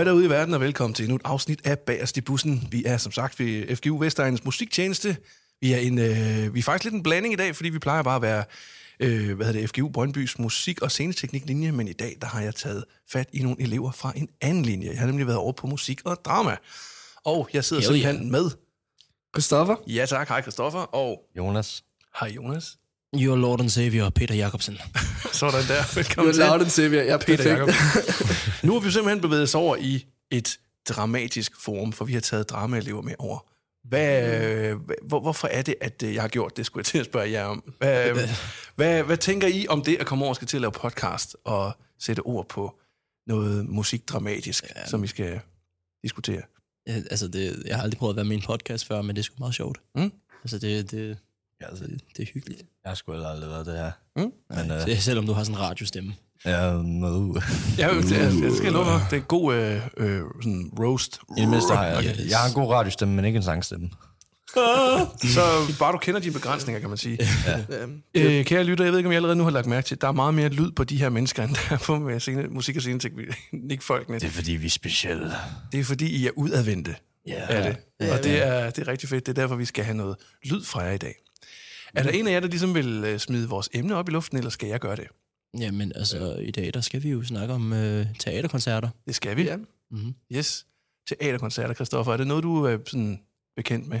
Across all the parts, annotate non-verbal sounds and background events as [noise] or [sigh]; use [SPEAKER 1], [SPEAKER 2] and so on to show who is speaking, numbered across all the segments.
[SPEAKER 1] høj derude i verden, og velkommen til endnu et afsnit af Bagerst i bussen. Vi er som sagt ved FGU Vestegnens musiktjeneste. Vi er, en, øh, vi er faktisk lidt en blanding i dag, fordi vi plejer bare at være øh, hvad hedder det, FGU Brøndbys musik- og scenetekniklinje, men i dag der har jeg taget fat i nogle elever fra en anden linje. Jeg har nemlig været over på musik og drama. Og jeg sidder
[SPEAKER 2] Hell
[SPEAKER 1] simpelthen
[SPEAKER 2] yeah.
[SPEAKER 1] med...
[SPEAKER 3] Christoffer?
[SPEAKER 1] Ja tak, hej Christoffer, og
[SPEAKER 4] Jonas.
[SPEAKER 1] hej Jonas.
[SPEAKER 2] Your Lord and Savior, Peter Jacobsen. [laughs]
[SPEAKER 1] Sådan der, velkommen til.
[SPEAKER 3] lavet den, Sevilla. Jeg er
[SPEAKER 1] Peter
[SPEAKER 3] perfekt.
[SPEAKER 1] Jacob. [laughs] nu har vi simpelthen bevæget os over i et dramatisk forum, for vi har taget dramaelever med over. Hvad, hvor, hvorfor er det, at øh, jeg har gjort det, skulle jeg til at spørge jer om. Hvad, hvad, hvad tænker I om det at komme over og skal til at lave podcast og sætte ord på noget musikdramatisk, ja. som vi skal diskutere?
[SPEAKER 2] Ja, altså, det, jeg har aldrig prøvet at være med i en podcast før, men det er sgu meget sjovt.
[SPEAKER 1] Mm.
[SPEAKER 2] Altså, det, det,
[SPEAKER 4] Ja, altså,
[SPEAKER 2] det, det er hyggeligt.
[SPEAKER 4] jeg har sgu heller aldrig været det her.
[SPEAKER 1] Mm.
[SPEAKER 4] Men øh,
[SPEAKER 2] Øh. Selvom du har sådan en radiostemme.
[SPEAKER 4] jeg er med.
[SPEAKER 1] Ja, det, er- det skal jeg love dig. Det er en god øh, øh, sådan roast.
[SPEAKER 4] I det mindste har jeg,
[SPEAKER 2] Yes.
[SPEAKER 4] jeg har en god radiostemme, men ikke en sangstemme. [laughs]
[SPEAKER 1] Så bare du kender dine begrænsninger, kan man sige. [laughs]
[SPEAKER 3] Øhm,
[SPEAKER 1] Øh, kære lytter, jeg ved ikke, om jeg allerede nu har lagt mærke til, at der er meget mere lyd på de her mennesker, end der er på med scene, musik- og sceneteknik-folkene. [laughs]
[SPEAKER 4] Det er fordi, vi er specielle.
[SPEAKER 1] Det er fordi, I er udadvendte
[SPEAKER 4] Ja.
[SPEAKER 1] af det. Og det er, det er rigtig fedt. Det er derfor, vi skal have noget lyd fra jer i dag. Er der en af jer, der ligesom vil øh, smide vores emne op i luften, eller skal jeg gøre det?
[SPEAKER 2] Jamen, altså, i dag, der skal vi jo snakke om øh, teaterkoncerter.
[SPEAKER 1] Det skal vi.
[SPEAKER 3] Ja.
[SPEAKER 2] Mm-hmm.
[SPEAKER 1] Yes. Teaterkoncerter, Christoffer. Er det noget, du er sådan bekendt med?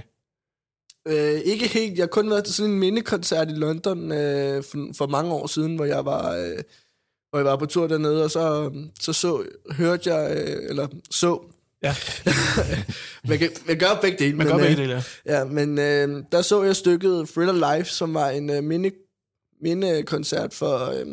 [SPEAKER 3] øh, ikke helt. Jeg har kun været til sådan en mindekoncert i London øh, for, for mange år siden, hvor jeg var, øh, hvor jeg var på tur dernede, og så, så, så hørte jeg, øh, eller så,
[SPEAKER 1] Ja, [laughs]
[SPEAKER 3] man kan, man gør begge dele.
[SPEAKER 1] man
[SPEAKER 3] men,
[SPEAKER 1] gør
[SPEAKER 3] øh,
[SPEAKER 1] begge dele. ja.
[SPEAKER 3] Ja, men øh, der så jeg stykket Thriller Life, som var en øh, minde, mindekoncert for, øh,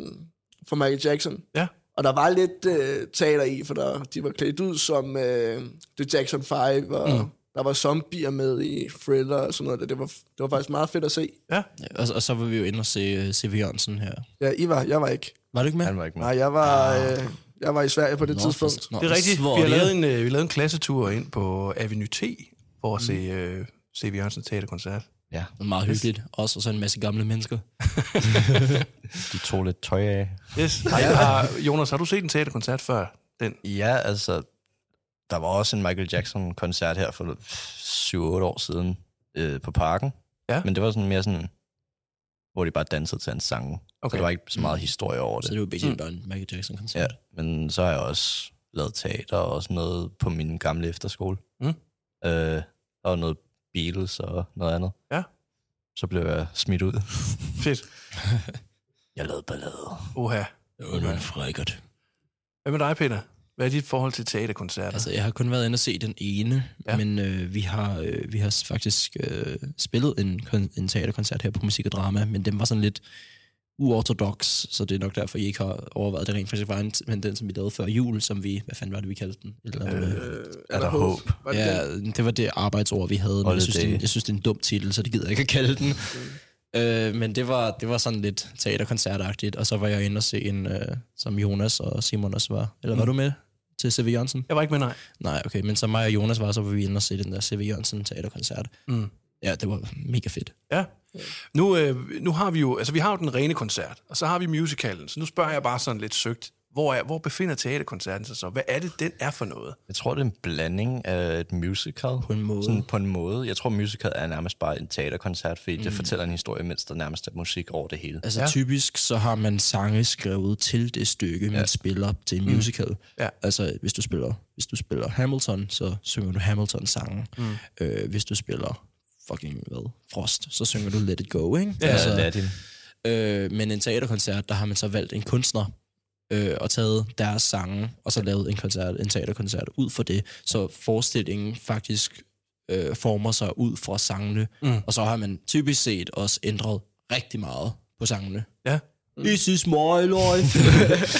[SPEAKER 3] for Michael Jackson.
[SPEAKER 1] Ja.
[SPEAKER 3] Og der var lidt øh, teater i, for der, de var klædt ud som øh, The Jackson 5, og
[SPEAKER 1] Mm.
[SPEAKER 3] der var zombier med i Thriller og sådan noget. Det var, det var faktisk meget fedt at se.
[SPEAKER 2] Ja, og, og så var vi jo inde og se uh, C.V. Jørgensen her.
[SPEAKER 3] Ja, I var, jeg var ikke.
[SPEAKER 2] Var du ikke med?
[SPEAKER 4] Han var ikke med.
[SPEAKER 3] Nej, jeg var, øh, jeg var i Sverige på det
[SPEAKER 2] Nå,
[SPEAKER 3] tidspunkt.
[SPEAKER 2] Nå,
[SPEAKER 1] Det er rigtigt. Vi har lavet en, øh, vi har lavet en klassetur ind på Avenue T for at se øh, C.V. Jørgensen teaterkoncert.
[SPEAKER 4] Ja,
[SPEAKER 2] meget hyggeligt. Også og så en masse gamle mennesker. [laughs]
[SPEAKER 4] de tog lidt tøj af.
[SPEAKER 1] Yes. [laughs] Har, har, Jonas, har du set en teaterkoncert før? Den?
[SPEAKER 4] Ja, altså, der var også en Michael Jackson-koncert her for 7-8 år siden øh, på Parken.
[SPEAKER 1] Ja.
[SPEAKER 4] Men det var sådan mere sådan, hvor de bare dansede til hans sange. Okay. Så der var ikke så meget historie over
[SPEAKER 2] Så
[SPEAKER 4] det.
[SPEAKER 2] det var basically bare en Michael Jackson-koncert.
[SPEAKER 4] Ja, men så har jeg også lavet teater og sådan noget på min gamle efterskole.
[SPEAKER 1] Mm.
[SPEAKER 4] Øh, og noget Beatles og noget andet.
[SPEAKER 1] Ja.
[SPEAKER 4] Så blev jeg smidt ud. [laughs]
[SPEAKER 1] Fedt.
[SPEAKER 4] Jeg lavede ballade.
[SPEAKER 1] Oha.
[SPEAKER 2] Det var noget frækkert.
[SPEAKER 1] Hvad med dig, Peter? Hvad er dit forhold til teaterkoncerter?
[SPEAKER 2] Altså, jeg har kun været inde og se den ene,
[SPEAKER 1] Ja.
[SPEAKER 2] men øh, vi, har, øh, vi har faktisk øh, spillet en, en teaterkoncert her på Musik og Drama, men den var sådan lidt uortodox, så det er nok derfor, I ikke har overvejet det rent faktisk var en, men den, som vi lavede før jul, som vi, hvad fanden var det, vi kaldte den? Eller andet med-
[SPEAKER 3] Øh,
[SPEAKER 4] Er der håb?
[SPEAKER 2] Ja, det var det arbejdsord, vi havde, men jeg synes, det, jeg synes, det er en dum titel, så det gider jeg ikke at kalde den. Øh, men det var, det var sådan lidt teaterkoncertagtigt, og så var jeg inde og se en, øh, som Jonas og Simon også var. Eller var
[SPEAKER 1] Mm.
[SPEAKER 2] du med til C.V. Jørgensen?
[SPEAKER 1] Jeg var ikke med, nej.
[SPEAKER 2] Nej, okay, men som mig og Jonas var, så var vi inde og se den der C.V. Jørgensen teaterkoncert.
[SPEAKER 1] Mm.
[SPEAKER 2] Ja, det var mega fedt.
[SPEAKER 1] Ja. Nu, øh, nu har vi jo, altså vi har jo den rene koncert, og så har vi musicalen. Så nu spørger jeg bare sådan lidt søgt, hvor, er, hvor befinder teaterkoncerten sig så? Hvad er det, den er for noget?
[SPEAKER 4] Jeg tror, det er en blanding af et musical.
[SPEAKER 2] På en måde.
[SPEAKER 4] Sådan på en måde. Jeg tror, musical er nærmest bare en teaterkoncert, fordi mm. det fortæller en historie, mens der nærmest er musik over det hele.
[SPEAKER 2] Altså
[SPEAKER 1] Ja.
[SPEAKER 2] typisk så har man sange skrevet til det stykke, man
[SPEAKER 4] Ja.
[SPEAKER 2] ja. spiller til en musical.
[SPEAKER 1] Ja.
[SPEAKER 2] Altså hvis du spiller, hvis du spiller Hamilton, så synger du Hamilton-sangen. Mm. Øh, hvis du spiller fucking hvad, Frost, så synger du Let It Go, ikke?
[SPEAKER 1] Ja,
[SPEAKER 4] Altså, Latin.
[SPEAKER 2] Øh, men en teaterkoncert, der har man så valgt en kunstner øh, og taget deres sange, og så lavet en, koncert, en teaterkoncert ud for det. Så forestillingen faktisk øh, former sig ud fra sangene,
[SPEAKER 1] Mm.
[SPEAKER 2] og så har man typisk set også ændret rigtig meget på sangene.
[SPEAKER 1] Ja.
[SPEAKER 2] This is my life. [laughs]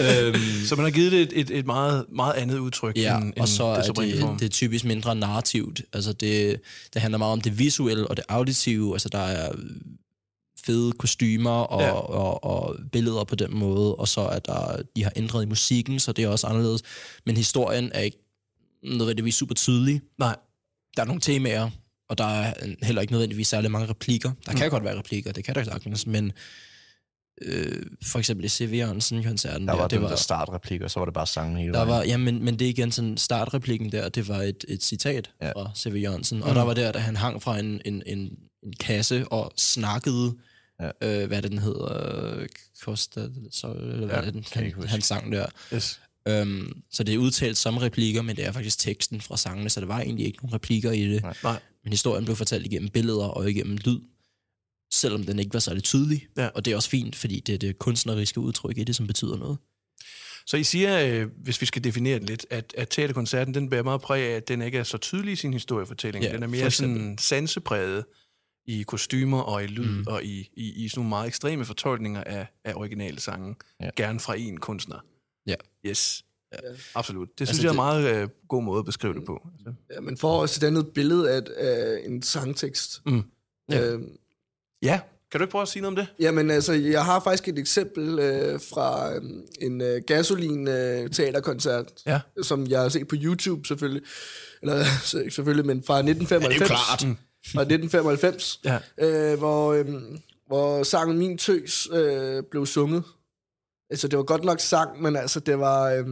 [SPEAKER 2] øhm,
[SPEAKER 1] Så man har givet det et, et, et meget, meget andet udtryk,
[SPEAKER 2] Ja,
[SPEAKER 1] end, end
[SPEAKER 2] og så er
[SPEAKER 1] oprindelige form.
[SPEAKER 2] det, det er typisk mindre narrativt. Altså det, det handler meget om det visuelle og det auditive. Altså der er fede kostymer og,
[SPEAKER 1] Ja.
[SPEAKER 2] ja. og, og billeder på den måde, og så er der, de har ændret i musikken, så det er også anderledes. Men historien er ikke nødvendigvis super tydelig.
[SPEAKER 1] Nej.
[SPEAKER 2] Der er nogle temaer, og der er heller ikke nødvendigvis særlig mange replikker. Der kan
[SPEAKER 1] Mm.
[SPEAKER 2] godt være replikker, det kan der sagtens, men øh, for eksempel i C.V. Jørgensen-koncerten
[SPEAKER 4] Der var
[SPEAKER 2] det
[SPEAKER 4] den
[SPEAKER 2] var,
[SPEAKER 4] der startreplik, og så var det bare sangen hele
[SPEAKER 2] der
[SPEAKER 4] vejen.
[SPEAKER 2] var, ja, men, men det er igen sådan, startreplikken der, det var et, et citat
[SPEAKER 4] Ja.
[SPEAKER 2] fra C.V. Jørgensen, og der var der, da han hang fra en, en, en, en kasse og snakkede,
[SPEAKER 4] Ja.
[SPEAKER 2] øh, hvad er det, den hedder, Costa del Sol, eller hvad
[SPEAKER 1] Ja,
[SPEAKER 2] er det, den, han, han sang der.
[SPEAKER 1] Yes.
[SPEAKER 2] Øhm, så det er udtalt som replikker, men det er faktisk teksten fra sangene, så der var egentlig ikke nogen replikker i det.
[SPEAKER 4] Nej.
[SPEAKER 1] Nej.
[SPEAKER 2] Men historien blev fortalt igennem billeder og igennem lyd, selvom den ikke var særlig tydelig.
[SPEAKER 1] Ja.
[SPEAKER 2] Og det er også fint, fordi det er det kunstneriske udtryk i det, som betyder noget.
[SPEAKER 1] Så I siger, øh, hvis vi skal definere det lidt, at, at teaterkoncerten, den bærer meget præg af, at den ikke er så tydelig i sin historiefortælling.
[SPEAKER 2] Ja,
[SPEAKER 1] den er mere sådan sansepræget i kostymer og i lyd mm. Og i, i, i sådan nogle meget ekstreme fortolkninger af, af originale sange.
[SPEAKER 4] Ja.
[SPEAKER 1] Gerne fra en kunstner.
[SPEAKER 2] Ja.
[SPEAKER 1] Yes.
[SPEAKER 3] Ja.
[SPEAKER 1] Absolut. Det
[SPEAKER 2] Altså,
[SPEAKER 1] synes jeg er en
[SPEAKER 2] det-
[SPEAKER 1] meget øh, god måde at beskrive det på. Altså.
[SPEAKER 3] Ja, man får også et andet billede af, af en sangtekst.
[SPEAKER 1] Mm.
[SPEAKER 2] Ja.
[SPEAKER 3] Øhm,
[SPEAKER 1] Ja, kan du ikke prøve at sige noget om det?
[SPEAKER 3] Jamen altså, jeg har faktisk et eksempel øh, fra øh, en øh, gasolin øh, teaterkoncert,
[SPEAKER 1] Ja.
[SPEAKER 3] som jeg har set på YouTube selvfølgelig, eller [laughs] selvfølgelig, men fra 1995.
[SPEAKER 1] Mm.
[SPEAKER 3] Fra 1995,
[SPEAKER 1] Ja.
[SPEAKER 3] øh, hvor, øh, hvor sangen Min Tøs øh, blev sunget. Altså, det var godt nok sang, men altså, det var øh,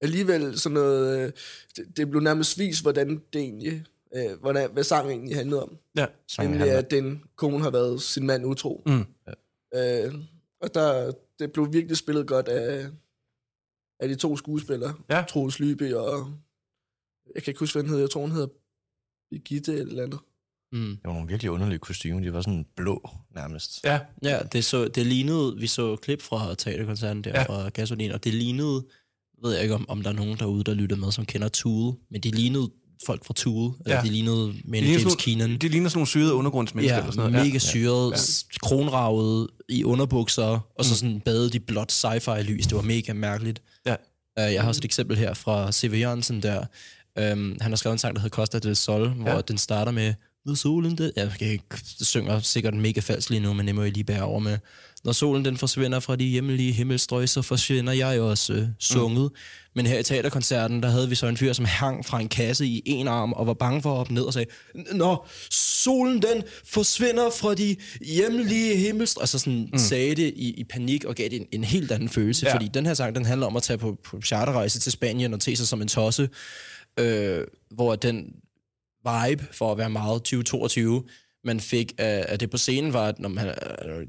[SPEAKER 3] alligevel sådan noget... Øh, det, det blev nærmest vist, hvordan det egentlig... Øh, hvordan, hvad sangen egentlig handlede om.
[SPEAKER 1] Ja.
[SPEAKER 4] Sangen
[SPEAKER 3] Nemlig,
[SPEAKER 4] handler-
[SPEAKER 3] at den kone har været sin mand utro.
[SPEAKER 1] Mm.
[SPEAKER 3] Øh, og der, det blev virkelig spillet godt af, af de to skuespillere.
[SPEAKER 1] Ja.
[SPEAKER 3] Troels Lybe og... Jeg kan ikke huske, hvad den hedder. Jeg tror, hun hedder Birgitte eller et eller andet.
[SPEAKER 2] Mm.
[SPEAKER 4] Det var nogle virkelig underlige kostymer. De var sådan blå, nærmest.
[SPEAKER 1] Ja.
[SPEAKER 2] Ja, det, så, det lignede, vi så klip fra teaterkoncerten der
[SPEAKER 1] Ja.
[SPEAKER 2] fra Gasolin, og det lignede, ved jeg ikke om, om der er nogen derude, der lytter med, som kender Tool, men de lignede folk fra Tool, eller
[SPEAKER 1] Ja.
[SPEAKER 2] de lignede
[SPEAKER 1] ligner
[SPEAKER 2] James Keenan.
[SPEAKER 1] De ligner sådan nogle syrede undergrundsmennesker.
[SPEAKER 2] Ja,
[SPEAKER 1] eller sådan noget.
[SPEAKER 2] mega syret,
[SPEAKER 1] Ja.
[SPEAKER 2] kronravet i underbukser, og så
[SPEAKER 1] Mm.
[SPEAKER 2] sådan badet i blåt sci-fi lys. Det var mega mærkeligt.
[SPEAKER 1] Ja.
[SPEAKER 2] Uh, jeg har også et eksempel her fra C.V. Jørgensen der. Um, han har skrevet en sang, der hedder Costa del Sol, hvor
[SPEAKER 1] Ja.
[SPEAKER 2] ja. den starter med Når solen den... Jeg ikke, det synger sikkert mega falsk lige nu, men det må jeg lige bære over med. Når solen den forsvinder fra de hjemlige himmelstrøg, så forsvinder jeg også øh, sunget. Mm. Men her i teaterkoncerten, der havde vi så en fyr, som hang fra en kasse i en arm, og var bange for at hoppe ned og sagde, Når solen den forsvinder fra de hjemlige himmelstrøg, altså sådan mm. sagde det i, i panik og gav det en, en helt anden følelse,
[SPEAKER 1] Ja.
[SPEAKER 2] ja. fordi den her sang, den handler om at tage på, på charterrejse til Spanien og te sig som en tosse, øh, hvor den vibe, for at være meget 2022, man fik af, af det på scenen, var, at når man er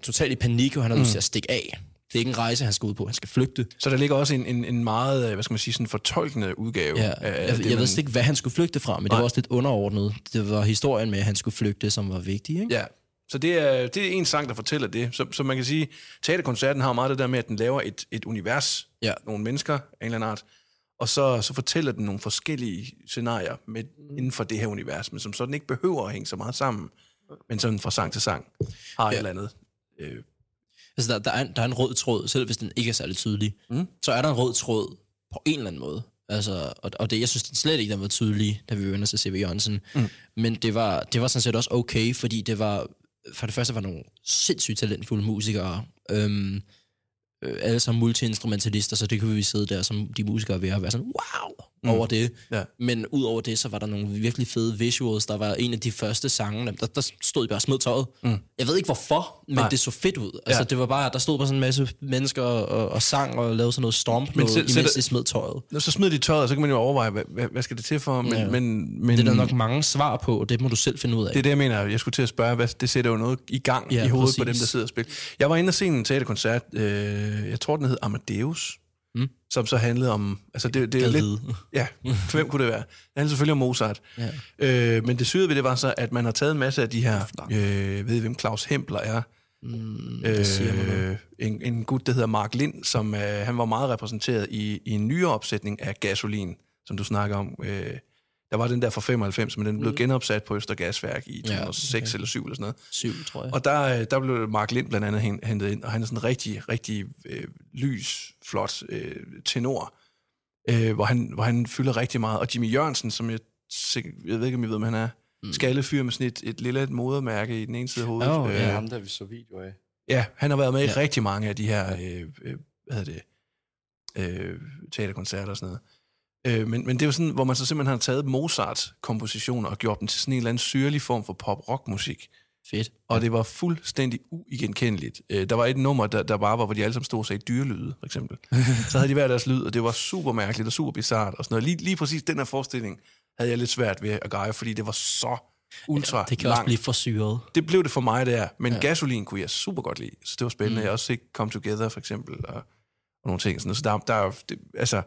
[SPEAKER 2] totalt i panik, og han har lyst til at stikke af. Det er ikke en rejse, han skal ud på. Han skal flygte.
[SPEAKER 1] Så der ligger også en, en, en meget, øh, hvad skal man sige, sådan fortolkende udgave.
[SPEAKER 2] Ja,
[SPEAKER 1] af,
[SPEAKER 2] jeg,
[SPEAKER 1] det,
[SPEAKER 2] jeg
[SPEAKER 1] man-
[SPEAKER 2] ved ikke, hvad han skulle flygte fra, men det
[SPEAKER 1] Nej.
[SPEAKER 2] var også lidt underordnet. Det var historien med, at han skulle flygte, som var vigtig. Ikke?
[SPEAKER 1] Ja, så det er, det er en sang, der fortæller det. Så, så man kan sige, teaterkoncerten har meget det der med, at den laver et, et univers,
[SPEAKER 2] Ja.
[SPEAKER 1] nogle mennesker af en eller anden art, og så, så fortæller den nogle forskellige scenarier med, inden for det her univers, men som sådan ikke behøver at hænge så meget sammen, men sådan fra sang til sang har ja. et eller andet. Øh,
[SPEAKER 2] Altså, der, der, er en, der er en rød tråd, selv hvis den ikke er særlig tydelig.
[SPEAKER 1] Mm.
[SPEAKER 2] Så er der en rød tråd på en eller anden måde. Altså, og, og det, jeg synes den slet ikke, den var tydelig, da vi vender til C.V. Jørgensen.
[SPEAKER 1] Mm.
[SPEAKER 2] Men det var, det var sådan set også okay, fordi det var, for det første var nogle sindssygt talentfulde musikere, øhm, øh, alle sammen multiinstrumentalister, så det kunne vi sidde der som de musikere ved og være sådan, wow,
[SPEAKER 1] Mm.
[SPEAKER 2] over det.
[SPEAKER 1] Ja.
[SPEAKER 2] Men ud over det, så var der nogle virkelig fede visuals. Der var en af de første sange, der, der stod I bare smed tøjet.
[SPEAKER 1] Mm.
[SPEAKER 2] Jeg ved ikke hvorfor, men
[SPEAKER 1] Nej.
[SPEAKER 2] Det så fedt ud. Altså,
[SPEAKER 1] Ja.
[SPEAKER 2] det var bare, der stod bare sådan en masse mennesker og, og sang og lavede sådan noget stomp,
[SPEAKER 1] Men
[SPEAKER 2] noget, imens
[SPEAKER 1] sæt-
[SPEAKER 2] de smed tøjet.
[SPEAKER 1] Når så smider de tøjet, og så kan man jo overveje, hvad, hvad, hvad skal det til for? Men,
[SPEAKER 2] Ja.
[SPEAKER 1] men, men,
[SPEAKER 2] Det er der nok mange svar på, og det må du selv finde ud af.
[SPEAKER 1] Det er det, jeg mener. Jeg skulle til at spørge, hvad, det sætter jo noget i gang ja, i hovedet på
[SPEAKER 2] præcis.
[SPEAKER 1] dem, der sidder og spiller. Jeg var inde og se en teaterkoncert, øh, jeg tror, den hed Amadeus,
[SPEAKER 2] Mm.
[SPEAKER 1] som så handlede om... Altså, det, det er lidt... Ja, [laughs] hvem kunne det være? Det handlede selvfølgelig om Mozart.
[SPEAKER 2] Ja.
[SPEAKER 1] Øh, men det syrede ved det var så, at man har taget en masse af de her... Øh, ved I, hvem Claus Hempler er?
[SPEAKER 2] Mm.
[SPEAKER 1] Øh, en, en gut, der hedder Mark Lind, som øh, han var meget repræsenteret i, i en nyere opsætning af Gasolin, som du snakker om. Øh, der var den der fra 95, men den blev genopsat på Østergasværk i 2006
[SPEAKER 2] okay.
[SPEAKER 1] eller 7 eller sådan noget.
[SPEAKER 2] Syv, tror jeg.
[SPEAKER 1] Og der, øh, der blev Mark Lind blandt andet hen- hentet ind, og han er sådan en rigtig, rigtig øh, lys, flot øh, tenor, øh, hvor, han, hvor han fylder rigtig meget. Og Jimmy Jørgensen, som jeg, jeg ved ikke, om I ved, om han er, mm. skallefyr med sådan et, et lille modermærke i den ene side af hovedet.
[SPEAKER 2] Åh, ja.
[SPEAKER 1] Øh,
[SPEAKER 4] ham, der vi så video af.
[SPEAKER 1] Ja, han har været med i
[SPEAKER 2] Ja.
[SPEAKER 1] rigtig mange af de her, øh, øh, hvad hedder det, øh, teaterkoncerter og sådan noget. Øh, men, men det er jo sådan, hvor man så simpelthen har taget Mozart-kompositioner og gjort dem til sådan en eller anden syrlig form for pop-rock-musik.
[SPEAKER 2] Fedt.
[SPEAKER 1] og det var fuldstændig uigenkendeligt. Øh, der var et nummer, der, der bare var, hvor de alle sammen stod og sagde dyrelyde, for eksempel. [laughs] Så havde de hver deres lyd, og det var super mærkeligt og super bizart og sådan noget. Lige, lige præcis den her forestilling havde jeg lidt svært ved at greje, fordi det var så ultra
[SPEAKER 2] Det kan
[SPEAKER 1] langt.
[SPEAKER 2] også blive for syret.
[SPEAKER 1] Det blev det for mig der, men ja. gasolin kunne jeg super godt lide, så det var spændende. Mm. Jeg har også set Come Together, for eksempel, og, og nogle ting sådan noget. Så der, der er det, altså,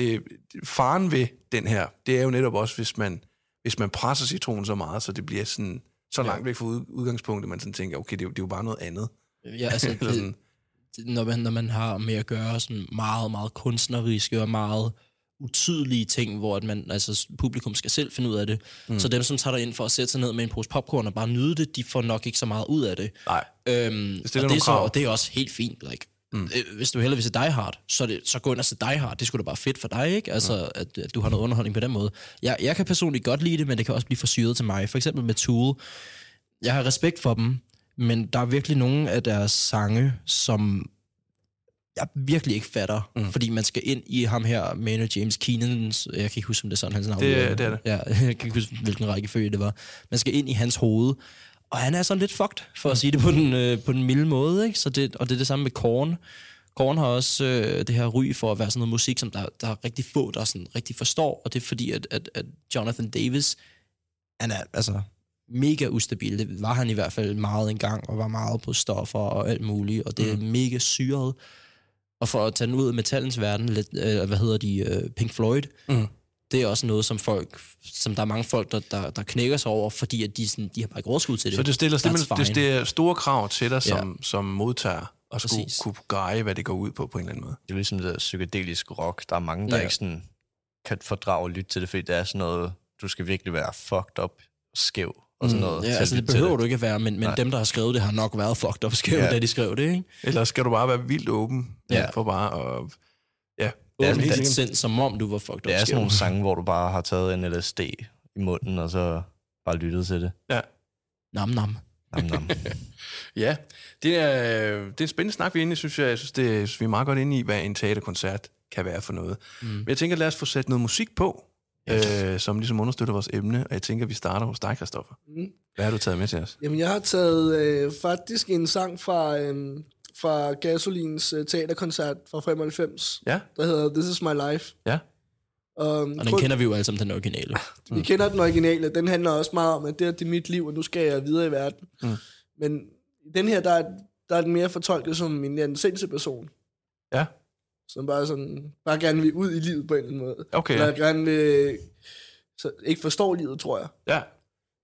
[SPEAKER 1] det, faren ved den her, det er jo netop også, hvis man, hvis man presser citronen så meget, så det bliver sådan, så langt væk fra ud, udgangspunktet, man sådan tænker, okay, det er, jo, det er jo bare noget andet.
[SPEAKER 2] Ja, altså, [laughs]
[SPEAKER 1] Eller
[SPEAKER 2] det,
[SPEAKER 1] sådan.
[SPEAKER 2] det, når, man, når man har med at gøre sådan meget, meget kunstneriske og meget utydelige ting, hvor at man, altså, publikum skal selv finde ud af det. Mm. Så dem, som tager ind for at sætte sig ned med en pose popcorn og bare nyde det, de får nok ikke så meget ud af det.
[SPEAKER 1] Nej.
[SPEAKER 2] Øhm,
[SPEAKER 1] stiller
[SPEAKER 2] og, det er så, og det er også helt fint. Like, mm. Hvis du hellere vil se Die Hard, så, det, så gå ind og se Die Hard. Det skulle da bare fedt for dig, ikke? Altså, mm. at, at du har noget underholdning på den måde. Jeg, jeg kan personligt godt lide det, men det kan også blive for syret til mig. For eksempel med Tool. Jeg har respekt for dem, men der er virkelig nogle af deres sange, som jeg virkelig ikke fatter, mm. fordi man skal ind i ham her, Maynard James Keenans, jeg kan ikke huske, om det er sådan hans navn.
[SPEAKER 1] Det det er det.
[SPEAKER 2] Ja, [laughs] jeg kan ikke huske, hvilken rækkefølge det var. Man skal ind i hans hoved, og han er sådan lidt fucked, for at sige det på den, øh, på den milde måde, ikke? Så det, og det er det samme med Korn. Korn har også øh, det her ry for at være sådan noget musik, som der, der er rigtig få, der sådan rigtig forstår, og det er fordi, at, at, at Jonathan Davis, han er altså mega ustabil. Det var han i hvert fald meget engang, og var meget på stoffer og alt muligt, og det er mega syret. Og for at tage den ud af metallens verden, lidt, øh, hvad hedder de, øh, Pink Floyd,
[SPEAKER 1] Mm.
[SPEAKER 2] Det er også noget, som folk, som der er mange folk, der, der, der knækker sig over, fordi at de, sådan, de har bare ikke overskud til det.
[SPEAKER 1] Så det stiller simpelthen det, er store krav til dig som, ja. som modtager, og skulle
[SPEAKER 2] Præcis.
[SPEAKER 1] kunne greje, hvad det går ud på, på en eller anden måde.
[SPEAKER 4] Det er ligesom det der psykedelisk rock. Der er mange, der
[SPEAKER 2] Ja.
[SPEAKER 4] ikke sådan kan fordrage at lytte til det, fordi det er sådan noget, du skal virkelig være fucked up, skæv og sådan noget.
[SPEAKER 2] Mm, ja, altså det behøver du ikke at være, men, men
[SPEAKER 4] Nej.
[SPEAKER 2] dem, der har skrevet det, har nok været fucked up
[SPEAKER 4] Ja.
[SPEAKER 2] ja. da de skrev det, ikke?
[SPEAKER 1] Eller skal du bare være vildt åben
[SPEAKER 2] Ja.
[SPEAKER 1] for bare at... Ja,
[SPEAKER 4] Det-
[SPEAKER 2] dit sind, som om du var fucked up
[SPEAKER 4] Det er sådan nogle sange, hvor du bare har taget en LSD i munden, og så bare lyttet til det.
[SPEAKER 1] ja.
[SPEAKER 2] Nam, nam.
[SPEAKER 4] Nam, nam. [laughs]
[SPEAKER 1] Ja, det er, det er en spændende snak, vi er inde i, synes jeg. Jeg synes, det, jeg synes, vi er meget godt inde i, hvad en teaterkoncert kan være for noget. Mm. Men jeg tænker, lad os få sat noget musik på, øh, som ligesom understøtter vores emne, og jeg tænker, vi starter hos dig, Christoffer.
[SPEAKER 3] Mm.
[SPEAKER 1] Hvad har du taget med til os?
[SPEAKER 3] Jamen, jeg har taget øh, faktisk en sang fra, øh, fra Gasolins øh, teaterkoncert fra 95,
[SPEAKER 1] Ja,
[SPEAKER 3] der hedder This Is My Life.
[SPEAKER 1] ja.
[SPEAKER 3] Og,
[SPEAKER 2] Og den kender vi jo alle sammen, den originale. [laughs]
[SPEAKER 3] Vi kender den originale. Den handler også meget om, at det, her, det er mit liv, og nu skal jeg videre i verden.
[SPEAKER 1] Mm.
[SPEAKER 3] Men den her, der er, der er den mere fortolket som en, en person,
[SPEAKER 1] Ja,
[SPEAKER 3] som bare, sådan, bare gerne vil ud i livet på en eller anden måde.
[SPEAKER 1] okay.
[SPEAKER 3] Eller
[SPEAKER 1] Ja.
[SPEAKER 3] gerne vil, så ikke forstår livet, tror jeg.
[SPEAKER 1] ja.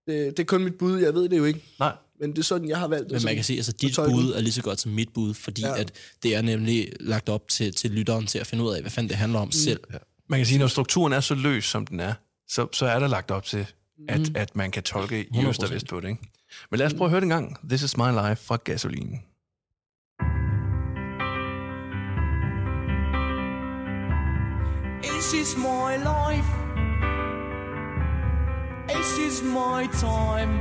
[SPEAKER 3] Det, det er kun mit bud, jeg ved det jo ikke.
[SPEAKER 1] Nej.
[SPEAKER 3] Men det er sådan, jeg har valgt det.
[SPEAKER 2] Men man kan sige, altså dit bud er lige så godt som mit bud, fordi
[SPEAKER 3] Ja.
[SPEAKER 2] ja. at det er nemlig lagt op til, til lytteren til at finde ud af, hvad fanden det handler om mm. selv.
[SPEAKER 1] Man kan sige, når strukturen er så løs, som den er, så, så er der lagt op til, at,
[SPEAKER 2] Mm.
[SPEAKER 1] at man kan tolke i øst og
[SPEAKER 2] 100%.
[SPEAKER 1] vest på det. Ikke? Men lad os prøve at høre det en gang. This is my life fra Gasoline.
[SPEAKER 5] This is my life. This is my time.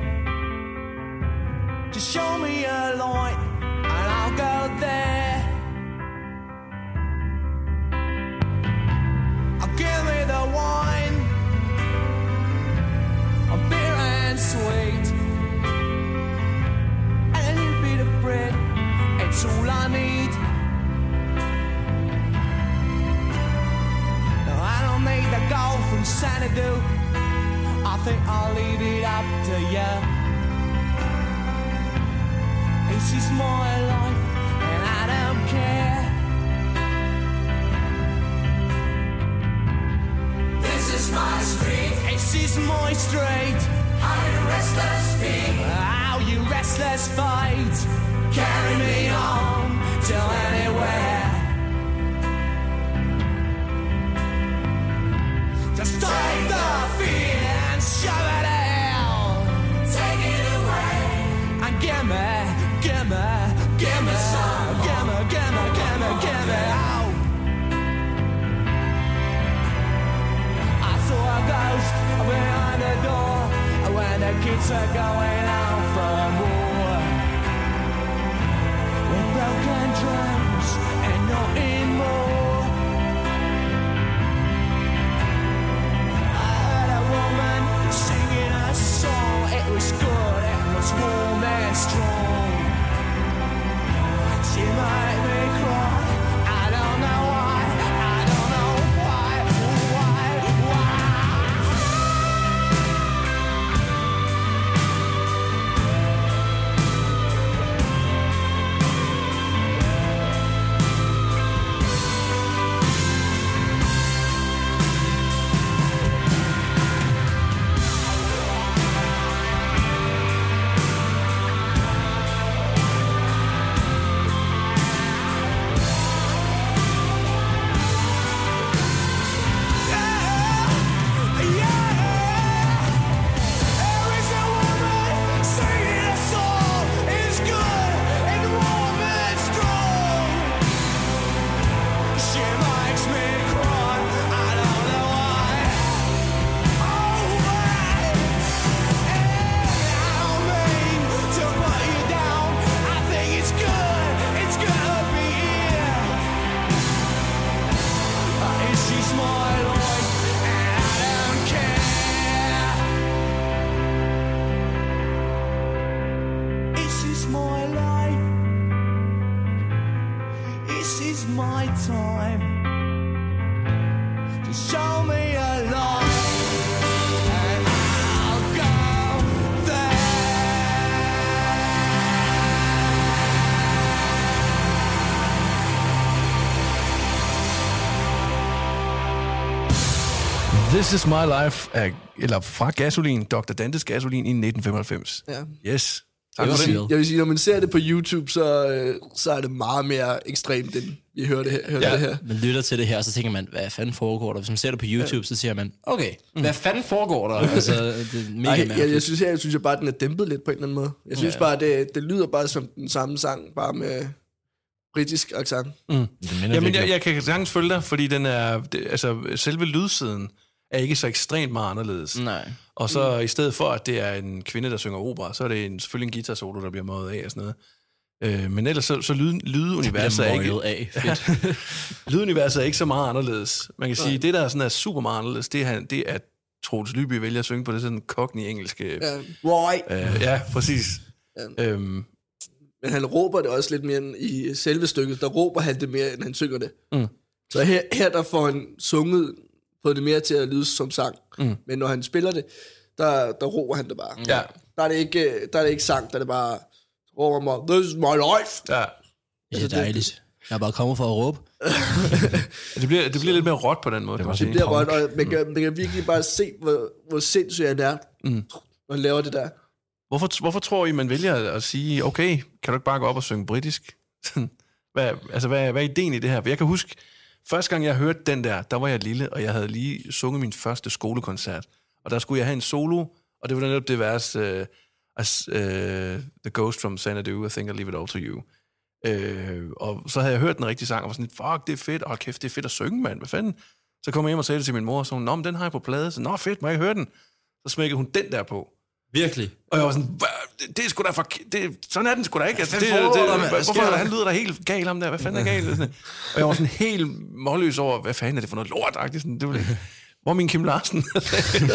[SPEAKER 5] Just show me a light and I'll go there. I'll give me the wine, a beer and sweet, and a little bit of bread. It's all I need. No, I don't need the gold from Xanadu. I think I'll leave it up to you. This is my life, and I don't care. This is my street. This is my street. How you restless feet. How you restless fight. Carry me on till anywhere. Just take the fear shove it out. Take it away. And give me, give me, give me some. Give me, give me, give me, give me out. I saw a ghost behind the door when the kids are going out for more. With broken drums warm and strong. Watching my
[SPEAKER 1] This is my life, af, eller fra Gasolin, Dr. Dantes Gasolin i 1995.
[SPEAKER 3] Ja.
[SPEAKER 1] Yes. Tak
[SPEAKER 2] Det
[SPEAKER 1] for den.
[SPEAKER 2] syret.
[SPEAKER 3] Jeg vil sige, når man ser det på YouTube, så, øh, så er det meget mere ekstremt, end vi hørte, her, hørte
[SPEAKER 1] Ja.
[SPEAKER 3] det her.
[SPEAKER 2] Man lytter til det her, og så tænker man, hvad fanden foregår der? Hvis man ser det på YouTube, så siger man, okay, hvad fanden foregår der? Altså, det er mega
[SPEAKER 3] Ej, jeg,
[SPEAKER 2] mærkeligt.
[SPEAKER 3] jeg, synes, her, jeg synes jeg bare, at den er dæmpet lidt på en eller anden måde. Jeg synes
[SPEAKER 2] Ja.
[SPEAKER 3] bare, det, det lyder bare som den samme sang, bare med britisk accent.
[SPEAKER 4] Det minder
[SPEAKER 1] Jamen, jeg, jeg kan sagtens følge dig, fordi den er, det, altså, selve lydsiden er ikke så ekstremt meget anderledes.
[SPEAKER 2] Nej.
[SPEAKER 1] Og så i stedet for, at det er en kvinde, der synger opera, så er det en, selvfølgelig en guitar solo, der bliver møjet af og sådan noget. Øh, men ellers så, så lyd, lyduniverset er ikke...
[SPEAKER 2] af. [laughs] Fedt.
[SPEAKER 1] lyduniverset er ikke så meget anderledes. Man kan sige, det der er sådan er super meget anderledes, det er, han- det er at Troels Lyby vælger at synge på det sådan cockney engelske.
[SPEAKER 3] Ja. Right.
[SPEAKER 1] Øh, ja, præcis.
[SPEAKER 3] Ja.
[SPEAKER 1] Øhm,
[SPEAKER 3] Men han råber det også lidt mere end i selve stykket. Der råber han det mere, end han synger det.
[SPEAKER 1] Mm.
[SPEAKER 3] Så her, her der får han sunget på det mere til at lyde som sang.
[SPEAKER 1] Mm.
[SPEAKER 3] Men når han spiller det, der, der råber han det bare.
[SPEAKER 1] ja,
[SPEAKER 3] Der er det ikke, der er det ikke sang, der er det bare råber mig, this is my life.
[SPEAKER 1] ja.
[SPEAKER 2] Det er dejligt. Jeg er bare kommet for at råbe. [laughs]
[SPEAKER 1] Det bliver, det bliver lidt mere råt på den måde,
[SPEAKER 3] Det
[SPEAKER 1] sige.
[SPEAKER 3] bliver godt, og man kan, man kan virkelig bare se, hvor, hvor sindssyg han er,
[SPEAKER 1] Mm.
[SPEAKER 3] når han laver det der.
[SPEAKER 1] Hvorfor, hvorfor tror I, man vælger at sige, okay, kan du ikke bare gå op og synge britisk? [laughs] hvad, altså, hvad, hvad er ideen i det her? For jeg kan huske, første gang jeg hørte den der, der var jeg lille, og jeg havde lige sunget min første skolekoncert. Og der skulle jeg have en solo, og det var netop det vers, uh, øh, uh, øh, The Ghost from Xanadu, I think I'll leave it all to you. Uh, og så havde jeg hørt den rigtige sang, og var sådan, fuck, det er fedt, og kæft, det er fedt at synge, mand, hvad fanden? Så kom jeg hjem og sagde det til min mor, og så hun, nå, men den har jeg på plade, så nå, fedt, må jeg høre den? Så smækkede hun den der på.
[SPEAKER 2] Virkelig.
[SPEAKER 1] Og jeg var sådan, "Hva? det, det er sgu da for... Det, sådan er den sgu da ikke. Altså, det, det, det,
[SPEAKER 2] mand?
[SPEAKER 1] hvorfor han lyder da helt gal om der? Hvad fanden er galt? Sådan, og jeg var sådan helt målløs over, hvad fanden er det for noget lort? Sådan, det var, hvor er min Kim Larsen?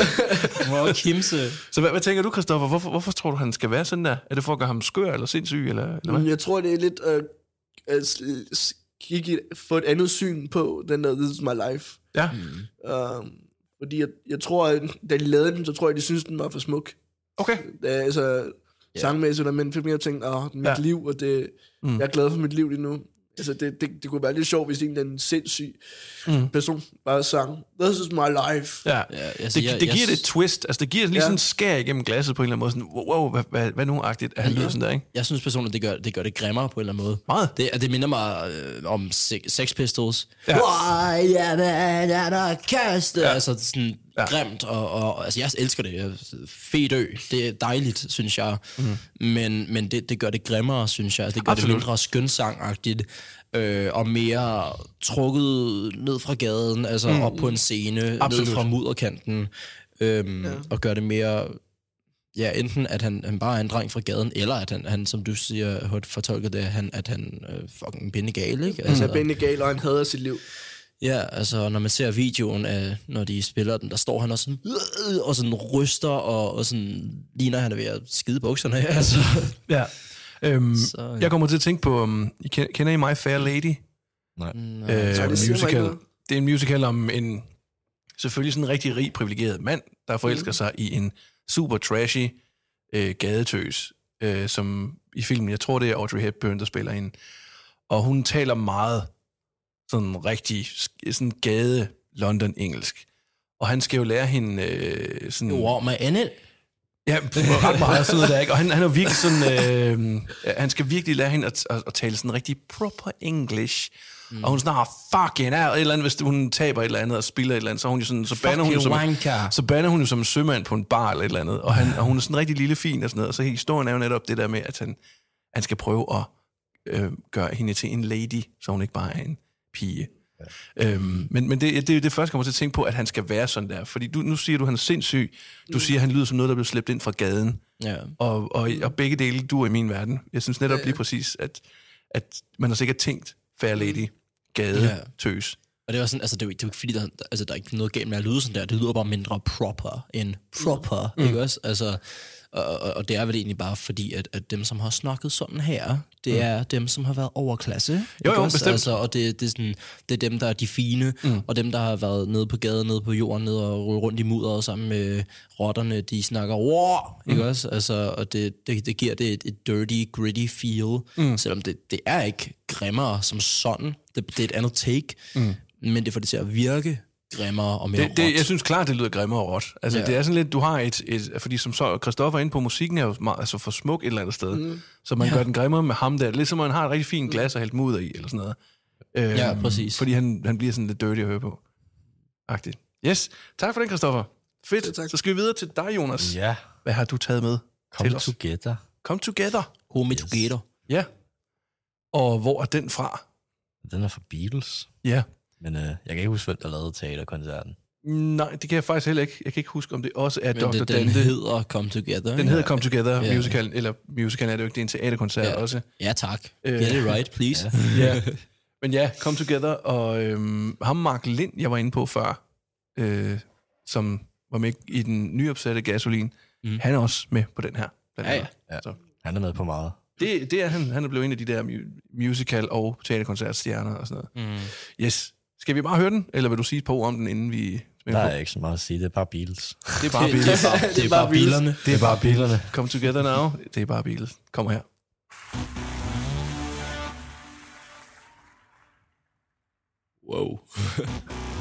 [SPEAKER 1] [laughs]
[SPEAKER 2] Hvor Kimse.
[SPEAKER 1] så hvad, hvad tænker du, Christoffer? Hvorfor, hvorfor tror du, han skal være sådan der? Er det for at gøre ham skør eller sindssyg? Eller, eller hvad?
[SPEAKER 3] Jeg tror, det er lidt øh, kigge, få et andet syn på den der This is my life.
[SPEAKER 1] Ja,
[SPEAKER 3] Um, fordi jeg, jeg tror, at da de lavede den, så tror jeg, de synes den var for smuk.
[SPEAKER 1] Okay.
[SPEAKER 3] Da, altså, sangmæssigt, og men fik mere tænkt, åh, mit
[SPEAKER 1] Ja.
[SPEAKER 3] ja. liv, og det,
[SPEAKER 1] Mm.
[SPEAKER 3] jeg er glad for mit liv lige nu. Altså, det, det, det kunne være lidt sjovt, hvis en eller anden sindssyg mm. person bare sang, This is my life.
[SPEAKER 1] Ja.
[SPEAKER 2] Ja, altså,
[SPEAKER 1] det,
[SPEAKER 2] jeg-
[SPEAKER 1] det
[SPEAKER 2] jeg
[SPEAKER 1] giver
[SPEAKER 2] s-
[SPEAKER 1] det et twist. Altså, det giver lige
[SPEAKER 3] Ja.
[SPEAKER 1] sådan en skær igennem glasset på en eller anden måde. Sådan, wow, wow hvad, hvad, hvad nu agtigt er han lyder sådan der, ikke?
[SPEAKER 2] Jeg synes personligt, det gør det, gør det grimmere på en eller anden måde.
[SPEAKER 1] Meget.
[SPEAKER 2] Det, det minder mig øh, om Se- Sex Pistols.
[SPEAKER 1] Ja.
[SPEAKER 2] Why er der, er der kaste? Ja. Altså sådan
[SPEAKER 1] Ja.
[SPEAKER 2] grimt, og, og altså, jeg elsker det. Jeg- Fed ø. Det er dejligt, synes jeg. Mm. Men, men det, det gør det grimmere, synes jeg. Det gør
[SPEAKER 1] Absolut.
[SPEAKER 2] det mindre skønsangagtigt. Øh, og mere trukket ned fra gaden, altså mm. op på en scene,
[SPEAKER 1] Absolut.
[SPEAKER 2] ned fra mudderkanten, øhm, ja. og gør det mere Ja, enten at han, han bare er en dreng fra gaden, eller at han, han som du siger, hørt fortolket det, han, at han øh, fucking bindegal, ikke?
[SPEAKER 3] Altså, Ben Gal, og han hader sit liv.
[SPEAKER 2] Ja, altså når man ser videoen af, når de spiller den, der står han også sådan, øh, og sådan ryster, og, og sådan ligner han er ved at skide bukserne af, [laughs] altså.
[SPEAKER 1] Ja. Øhm,
[SPEAKER 2] Så, ja.
[SPEAKER 1] Jeg kommer til at tænke på, um, I kender, kender I My Fair Lady?
[SPEAKER 4] Nej.
[SPEAKER 1] øh,
[SPEAKER 3] Så det
[SPEAKER 1] musical. Det er en musical om en selvfølgelig sådan en rigtig rig, privilegeret mand, der forelsker sig i en super trashy øh, gadetøs, øh, som i filmen, jeg tror det er Audrey Hepburn, der spiller hende. Og hun taler meget sådan rigtig sådan gade London engelsk. Og han skal jo lære hende øh, sådan...
[SPEAKER 2] Wow, med Anne.
[SPEAKER 1] Ja, ret meget sådan noget der, ikke? Og han, han er virkelig sådan... Øh, han skal virkelig lære hende at, at, at tale sådan rigtig proper English. Mm. Og hun snakker fucking er et eller andet, hvis hun taber et eller andet og spiller et eller andet, så, hun jo sådan, så bander hun jo som,
[SPEAKER 2] wanker.
[SPEAKER 1] så bander hun jo som en sømand på en bar eller et eller andet. Og, han, og hun er sådan rigtig lille fin og sådan noget. Og så historien er jo netop det der med, at han, han skal prøve at øh, gøre hende til en lady, så hun ikke bare er en pige. Ja. Øhm, men men det, det er det første, jeg kommer til at tænke på, at han skal være sådan der. Fordi du, nu siger du, at han er sindssyg. Du siger, at han lyder som noget, der blev slæbt ind fra gaden.
[SPEAKER 2] Ja.
[SPEAKER 1] Og, og, og begge dele du i min verden. Jeg synes netop lige præcis, at, at man har sikkert tænkt fair lady, gade,
[SPEAKER 2] Ja.
[SPEAKER 1] tøs.
[SPEAKER 2] Og det er også sådan, altså det er jo, det er jo ikke fordi, der, altså, der er ikke noget galt med at lyde sådan der. Det lyder bare mindre proper end proper, mm. ikke også? Altså, Og, og, og det er vel egentlig bare fordi, at, at dem, som har snakket sådan her, det er dem, som har været overklasse.
[SPEAKER 1] Mm. Jo, jo,
[SPEAKER 2] også?
[SPEAKER 1] bestemt.
[SPEAKER 2] Altså, og det, det, er sådan, det er dem, der er de fine, mm. og dem, der har været nede på gaden, nede på jorden, nede og rullet rundt i mudderet sammen med rotterne, de snakker, wow,
[SPEAKER 1] Mm.
[SPEAKER 2] ikke også? Altså, og det, det, det giver det et, et dirty, gritty feel, mm. selvom det, det er ikke grimmere som sådan. Det, det er et andet take, mm. men det får det til at virke grimmere og mere
[SPEAKER 1] Det, det,
[SPEAKER 2] råt.
[SPEAKER 1] jeg synes klart, det lyder grimmere og råt. Altså,
[SPEAKER 2] Ja.
[SPEAKER 1] det er sådan lidt, du har et, et fordi som så, Christoffer er inde på, musikken er jo meget, altså for smuk et eller andet sted. Mm. Så man ja. gør den grimmere med ham der. Lidt som man har et rigtig fint glas og hældt mudder i, eller sådan noget. Øhm,
[SPEAKER 2] Ja, præcis.
[SPEAKER 1] Fordi han, han bliver sådan lidt dirty at høre på. Agtigt. Yes, tak for den, Christoffer. Fedt.
[SPEAKER 3] Ja, tak.
[SPEAKER 1] Så skal vi videre til dig, Jonas.
[SPEAKER 4] Ja,
[SPEAKER 1] Hvad har du taget med
[SPEAKER 4] come
[SPEAKER 1] til os?
[SPEAKER 4] together.
[SPEAKER 1] Come Together.
[SPEAKER 2] Homie yes. together.
[SPEAKER 1] Ja. Og hvor er den fra?
[SPEAKER 4] Den er fra Beatles.
[SPEAKER 1] Ja.
[SPEAKER 4] Men øh, jeg kan ikke huske, hvem der lavede teaterkoncerten.
[SPEAKER 1] Nej, det kan jeg faktisk heller ikke. Jeg kan ikke huske, om det også er
[SPEAKER 2] Men
[SPEAKER 1] Dr.
[SPEAKER 2] det, den
[SPEAKER 1] Dante.
[SPEAKER 2] hedder Come Together.
[SPEAKER 1] Den hedder Come Together
[SPEAKER 2] Ja.
[SPEAKER 1] Musical, eller musical er det jo ikke, det er en teaterkoncert
[SPEAKER 2] Ja.
[SPEAKER 1] også.
[SPEAKER 2] Ja, tak.
[SPEAKER 1] Øh.
[SPEAKER 2] Get it right, please. [laughs]
[SPEAKER 1] Ja. Men ja, Come Together, og øhm, ham Mark Lind, jeg var inde på før, øh, som var med i den nyopsatte Gasolin,
[SPEAKER 2] Mm.
[SPEAKER 1] han er også med på den her. Blandt
[SPEAKER 2] Ja,
[SPEAKER 1] andet.
[SPEAKER 4] ja.
[SPEAKER 1] Så.
[SPEAKER 4] Han er med på meget.
[SPEAKER 1] Det, det er han. Han er blevet en af de der mu- musical- og teaterkoncertstjerner og sådan noget.
[SPEAKER 2] Mm.
[SPEAKER 1] Yes. Skal vi bare høre den, eller vil du sige et par ord om den, inden vi
[SPEAKER 4] Der er ikke så meget at sige. Det er bare Beatles.
[SPEAKER 1] Det er bare [laughs] Beatles.
[SPEAKER 2] det, er bare, det er bare bilerne.
[SPEAKER 1] Det er bare bilerne. Come Together Now. Det er bare Beatles. Kommer her.
[SPEAKER 2] Wow. [laughs]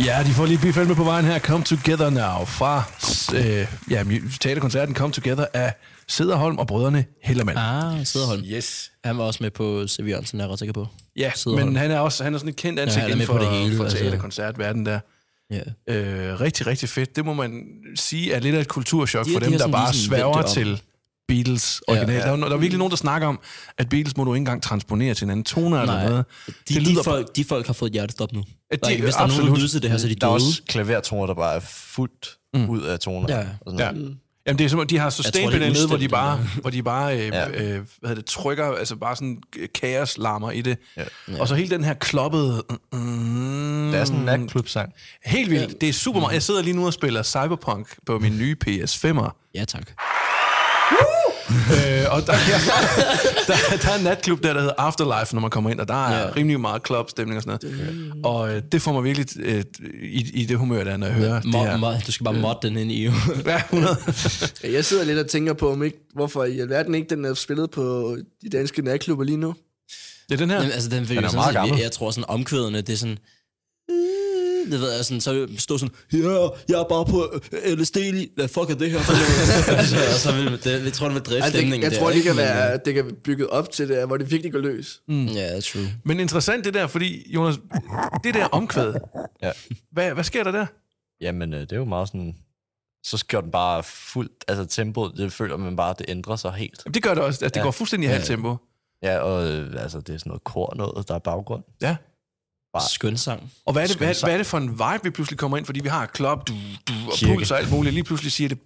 [SPEAKER 1] Ja, de får lige bifald med på vejen her. Come Together Now fra øh, ja, teaterkoncerten Come Together af Sederholm og brødrene Hellermann.
[SPEAKER 2] Ah, Sederholm.
[SPEAKER 1] Yes.
[SPEAKER 2] Han var også med på C.V. Jørgensen, er jeg ret sikker på.
[SPEAKER 1] Ja,
[SPEAKER 2] Sederholm.
[SPEAKER 1] men han er også han er sådan et kendt ansigt inden
[SPEAKER 2] med
[SPEAKER 1] for,
[SPEAKER 2] på det hele,
[SPEAKER 1] for
[SPEAKER 2] altså.
[SPEAKER 1] teaterkoncertverden der.
[SPEAKER 2] Ja.
[SPEAKER 1] Øh, rigtig, rigtig fedt. Det må man sige er lidt af et kulturschok
[SPEAKER 2] De-
[SPEAKER 1] for
[SPEAKER 2] de
[SPEAKER 1] dem, der bare sværger til Beatles original.
[SPEAKER 2] Ja,
[SPEAKER 1] Ja, ja. Der, er, der er virkelig nogen, der snakker om, at Beatles må du ikke engang transponere til en anden tone eller
[SPEAKER 2] Nej.
[SPEAKER 1] noget.
[SPEAKER 2] De,
[SPEAKER 1] Det
[SPEAKER 2] de,
[SPEAKER 1] lyder-
[SPEAKER 2] folk, de folk har fået hjertestop nu.
[SPEAKER 1] Ja,
[SPEAKER 2] Der er
[SPEAKER 1] de-
[SPEAKER 2] Hvis der er nogen, der
[SPEAKER 1] absolut.
[SPEAKER 2] det her, så er de
[SPEAKER 4] Der er
[SPEAKER 2] døde.
[SPEAKER 4] også klavertoner, der bare er fuldt mm. ud af toner.
[SPEAKER 2] Ja.
[SPEAKER 4] Og sådan
[SPEAKER 1] Ja.
[SPEAKER 4] noget.
[SPEAKER 1] Jamen det er som om, de har sustain
[SPEAKER 2] er
[SPEAKER 1] nede, hvor de bare, hvor de bare øh,
[SPEAKER 4] Ja.
[SPEAKER 1] øh, hvad hedder det, trykker, altså bare sådan øh, kaoslarmer i det.
[SPEAKER 4] Ja.
[SPEAKER 1] Og så hele den her kloppede... Mm,
[SPEAKER 4] Det er sådan en natklub-sang.
[SPEAKER 1] Helt vildt. Det er super meget. Jeg sidder lige nu og spiller Cyberpunk på min nye PS5'er.
[SPEAKER 2] Ja, tak.
[SPEAKER 1] Øh, og der, ja, [laughs] der, der er en natklub der, der hedder Afterlife, når man kommer ind, og der er
[SPEAKER 2] Ja.
[SPEAKER 1] ja. rimelig meget clubstemning og sådan noget. Og øh, det får mig virkelig øh, i, i det humør, der når jeg hører det
[SPEAKER 2] Mod,
[SPEAKER 1] her.
[SPEAKER 2] mod, du skal bare modde den ind i. [laughs]
[SPEAKER 1] Ja, 100.
[SPEAKER 3] Ja, Jeg sidder lidt og tænker på, om ikke, hvorfor i alverden ikke den er spillet på de danske natklubber lige nu.
[SPEAKER 1] Det er den her.
[SPEAKER 2] Jamen, altså, den,
[SPEAKER 4] Den er meget gammel.
[SPEAKER 2] jeg, jeg tror sådan omkvædene, det er sådan... øh, Det ved jeg sådan, så stå sådan, ja, jeg er bare på øh, LSD lige. Hvad fuck er det her noget? [laughs] så, og så vil, det, jeg tror, det vil drive
[SPEAKER 3] Altså, det,
[SPEAKER 2] stemningen
[SPEAKER 3] jeg
[SPEAKER 2] der,
[SPEAKER 3] tror, det
[SPEAKER 2] ikke?
[SPEAKER 3] kan, være, det kan være bygget op til det, hvor det virkelig går løs.
[SPEAKER 2] øh, Ja, true.
[SPEAKER 1] Men interessant det der, fordi, Jonas, det der omkvæd,
[SPEAKER 4] Ja.
[SPEAKER 1] hvad, hvad sker der der?
[SPEAKER 4] Jamen, øh, det er jo meget sådan... Så skal den bare fuldt... Altså, tempoet, det føler man bare, det ændrer sig helt.
[SPEAKER 1] Jamen, det gør det også, at det
[SPEAKER 4] Ja.
[SPEAKER 1] går fuldstændig i halvt tempo.
[SPEAKER 4] Ja, og øh, altså, det er sådan noget kor noget, der er baggrund.
[SPEAKER 1] Ja.
[SPEAKER 4] Bare-
[SPEAKER 2] Skøn sang.
[SPEAKER 1] Og hvad er, det, hvad, hvad er det for en vibe, vi pludselig kommer ind? Fordi vi har klop, du, du, og
[SPEAKER 4] Kirke.
[SPEAKER 1] puls og alt muligt. Lige pludselig siger det...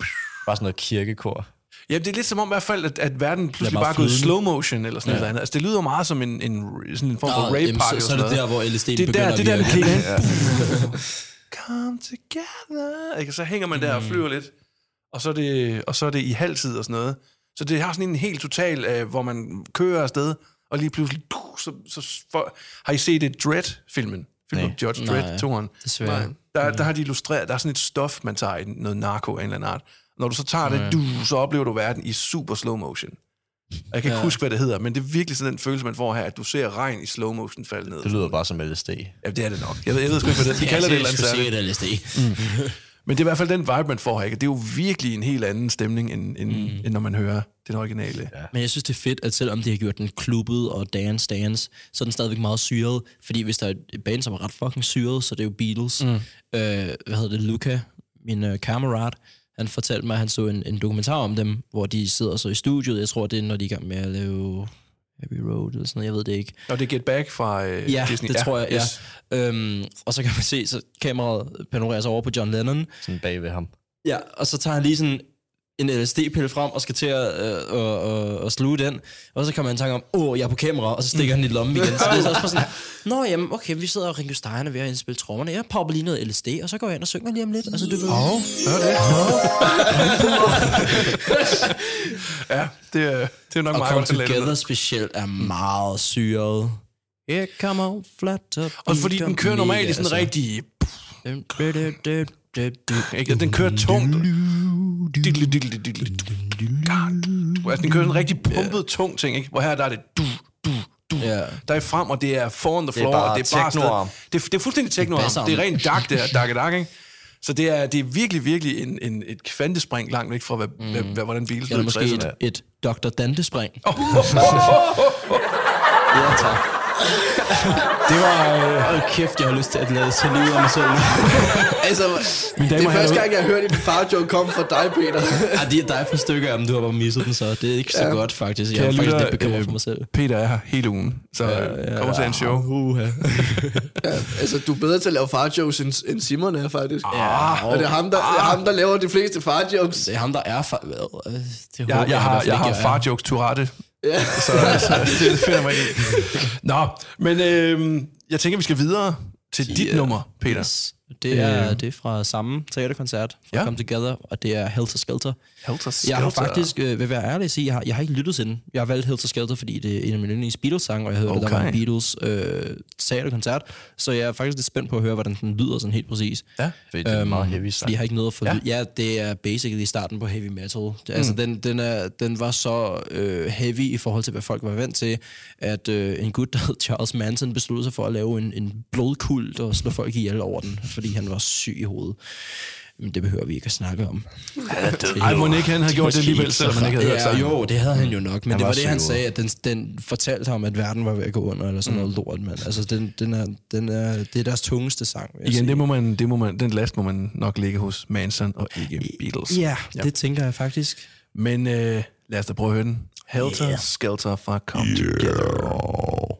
[SPEAKER 4] Bare sådan noget kirkekor.
[SPEAKER 1] Ja, det er lidt som om i hvert fald, at, at verden pludselig
[SPEAKER 2] bare
[SPEAKER 1] bare er gået slow motion eller sådan
[SPEAKER 2] Ja.
[SPEAKER 1] noget andet. Altså, det lyder meget som en, en, sådan en form for rave party.
[SPEAKER 2] så, så er det der, hvor LSD
[SPEAKER 1] det er
[SPEAKER 2] begynder
[SPEAKER 1] der, det er der,
[SPEAKER 2] at
[SPEAKER 1] klikker ind. [laughs] Come together. Ikke? Så hænger man der og
[SPEAKER 2] Mm.
[SPEAKER 1] flyver lidt. Og så er det, og så er det i halvtid og sådan noget. Så det har sådan en helt total, øh, hvor man kører afsted, og lige pludselig, så, så for, har I set det Dread-filmen? Filmen om. George. Dredd, toren.
[SPEAKER 2] Desværre.
[SPEAKER 1] Der, der har de illustreret, der er sådan et stof, man tager i noget narko af en eller anden art. Når du så tager det, du, så oplever du verden i super slow motion. Og Jeg kan ikke
[SPEAKER 2] Ja.
[SPEAKER 1] huske, hvad det hedder, men det er virkelig sådan den følelse, man får her, at du ser regn i slow motion falde ned.
[SPEAKER 4] Det lyder bare som LSD.
[SPEAKER 1] Ja, det er det nok. Jeg ved, jeg ved sgu ikke, hvad det De kalder det et eller andet særligt.
[SPEAKER 2] Et LSD.
[SPEAKER 1] Men det er i hvert fald den vibe, man får her. Ikke? Det er jo virkelig en helt anden stemning, end, end, mm. end når man hører den originale. Ja.
[SPEAKER 2] Men jeg synes, det er fedt, at selvom de har gjort den klubbet og dance dance, så er den stadigvæk meget syret. Fordi hvis der er et band, som er ret fucking syret, så det er jo Beatles. Mm. Øh, hvad hedder det? Luca, min øh, kammerat, han fortalte mig, at han så en, en dokumentar om dem, hvor de sidder så i studiet. Jeg tror, det er, når de er i gang med at lave Abbey Road eller sådan noget. Jeg ved det ikke.
[SPEAKER 1] Og det er Get Back fra øh,
[SPEAKER 2] Ja,
[SPEAKER 1] Disney.
[SPEAKER 2] det tror jeg,
[SPEAKER 1] yes.
[SPEAKER 2] ja. Øhm, og så kan man se, så kameraet panorerer sig over på John Lennon.
[SPEAKER 4] Sådan bag ved ham.
[SPEAKER 2] Ja, og så tager han lige sådan en LSD-pille frem og skal til at, øh, og, og, og sluge den. Og så kommer han i tanke om, åh, jeg er på kamera, og så stikker han i lommen igen. Så det er så også sådan, nå jamen, okay, vi sidder og Ringo Stein er ved at indspille trommerne. Jeg popper lige noget LSD, og så går jeg ind og synger lige om lidt. Altså, du ved,
[SPEAKER 1] Åh, hør det. [laughs] ja, det er, det er nok
[SPEAKER 2] og
[SPEAKER 1] meget godt lade
[SPEAKER 2] Together
[SPEAKER 1] det.
[SPEAKER 2] specielt er meget syret. Here come on, flat up.
[SPEAKER 1] Og fordi den kører normalt i sådan en
[SPEAKER 2] altså.
[SPEAKER 1] rigtig... Den kører tungt. Altså, den kører sådan en rigtig pumpet, tung ting, ikke? Hvor her der er det du, du, du.
[SPEAKER 2] Ja.
[SPEAKER 1] Der er frem, og det er foran the
[SPEAKER 4] er
[SPEAKER 1] floor,
[SPEAKER 4] bare
[SPEAKER 1] og det er bare. Det, er- det er fuldstændig technoarm.
[SPEAKER 2] basser.
[SPEAKER 1] Det er rent dark, det er dark, dark, ikke? Så det er, det er virkelig, virkelig en, en, et kvantespring langt væk fra, hvad, mm. hvad, hvad, hvordan Beatles
[SPEAKER 2] Eller
[SPEAKER 1] lød i
[SPEAKER 2] måske
[SPEAKER 1] 60'erne.
[SPEAKER 2] et, et Dr. Dante-spring. [laughs]
[SPEAKER 1] Ja, tak. [laughs] Det var... Øh,
[SPEAKER 2] kæft, jeg har lyst til at lade sig liv af mig selv. [laughs]
[SPEAKER 3] Altså,
[SPEAKER 1] Mine
[SPEAKER 3] det
[SPEAKER 1] damer
[SPEAKER 3] er
[SPEAKER 1] og
[SPEAKER 3] første gang, jeg har hørt en far joke komme fra dig, Peter. [laughs]
[SPEAKER 2] Ja, det er dig på stykker, men du har bare misset den, så det er ikke så
[SPEAKER 3] Ja.
[SPEAKER 2] godt, faktisk. Jeg
[SPEAKER 1] Kære
[SPEAKER 2] er faktisk lidt bekymret
[SPEAKER 1] øh,
[SPEAKER 2] for mig selv.
[SPEAKER 1] Peter er her hele ugen, så ja, kommer til en show.
[SPEAKER 2] Uh,
[SPEAKER 3] ja, altså, du er bedre til at lave far jokes, end, end Simon er, faktisk.
[SPEAKER 2] ja,
[SPEAKER 3] Og det er ham, der, det er ham, der laver de fleste far jokes.
[SPEAKER 2] det er ham, der er far... Øh, Det
[SPEAKER 1] Jeg,
[SPEAKER 2] håber
[SPEAKER 1] jeg, har,
[SPEAKER 2] i hvert fald
[SPEAKER 1] jeg har
[SPEAKER 2] ikke,
[SPEAKER 1] far jokes Tourette,
[SPEAKER 3] Ja. [laughs]
[SPEAKER 1] så, så det finder mig ikke. Nå, men øh, jeg tænker, vi skal videre til dit
[SPEAKER 2] Ja.
[SPEAKER 1] nummer, Peter.
[SPEAKER 2] Yes. Det er,
[SPEAKER 1] Øh.
[SPEAKER 2] det er fra samme teaterkoncert, fra
[SPEAKER 1] Ja.
[SPEAKER 2] Come Together, og det er Helter Skelter.
[SPEAKER 1] Helter
[SPEAKER 2] Jeg har
[SPEAKER 1] Skelter.
[SPEAKER 2] faktisk, øh, vil være ærlig at sige, jeg har, jeg har ikke lyttet til den. Jeg har valgt Helter Skelter, fordi det er en af mine yndlings Beatles-sange, og jeg hørte, okay. der var en. Beatles øh, teaterkoncert. Så jeg er faktisk lidt spændt på at høre, hvordan den lyder sådan helt præcis.
[SPEAKER 1] Ja.
[SPEAKER 4] Fordi det er en meget heavy
[SPEAKER 2] Fordi
[SPEAKER 4] sang.
[SPEAKER 2] jeg har ikke noget at få
[SPEAKER 1] Ja.
[SPEAKER 2] ja. det er basically starten på heavy metal. Det, altså, den, den, er, den var så øh, heavy i forhold til, hvad folk var vant til, at øh, en gut, der hed Charles Manson, besluttede sig for at lave en, en blodkult og slå folk ihjel over den. Fordi han var syg i hovedet. Men det behøver vi ikke at snakke om.
[SPEAKER 1] Ej, må ikke han har gjort det alligevel, selvom han ikke havde hørt
[SPEAKER 2] ja,
[SPEAKER 1] sangen.
[SPEAKER 2] Jo, det havde han jo nok, men
[SPEAKER 4] Han
[SPEAKER 2] det
[SPEAKER 4] var
[SPEAKER 2] var det, han sagde, at den, den fortalte ham, at verden var ved at gå under, eller sådan noget lort, men altså, den, den er, den er, det er deres tungeste sang, vil jeg
[SPEAKER 1] Igen,
[SPEAKER 2] sige.
[SPEAKER 1] det må man, det må man, den last må man nok ligge hos Manson og ikke Beatles.
[SPEAKER 2] Ja, det tænker jeg faktisk.
[SPEAKER 1] Men øh, lad os da prøve at høre den. Helter yeah. Skelter fra Come Together.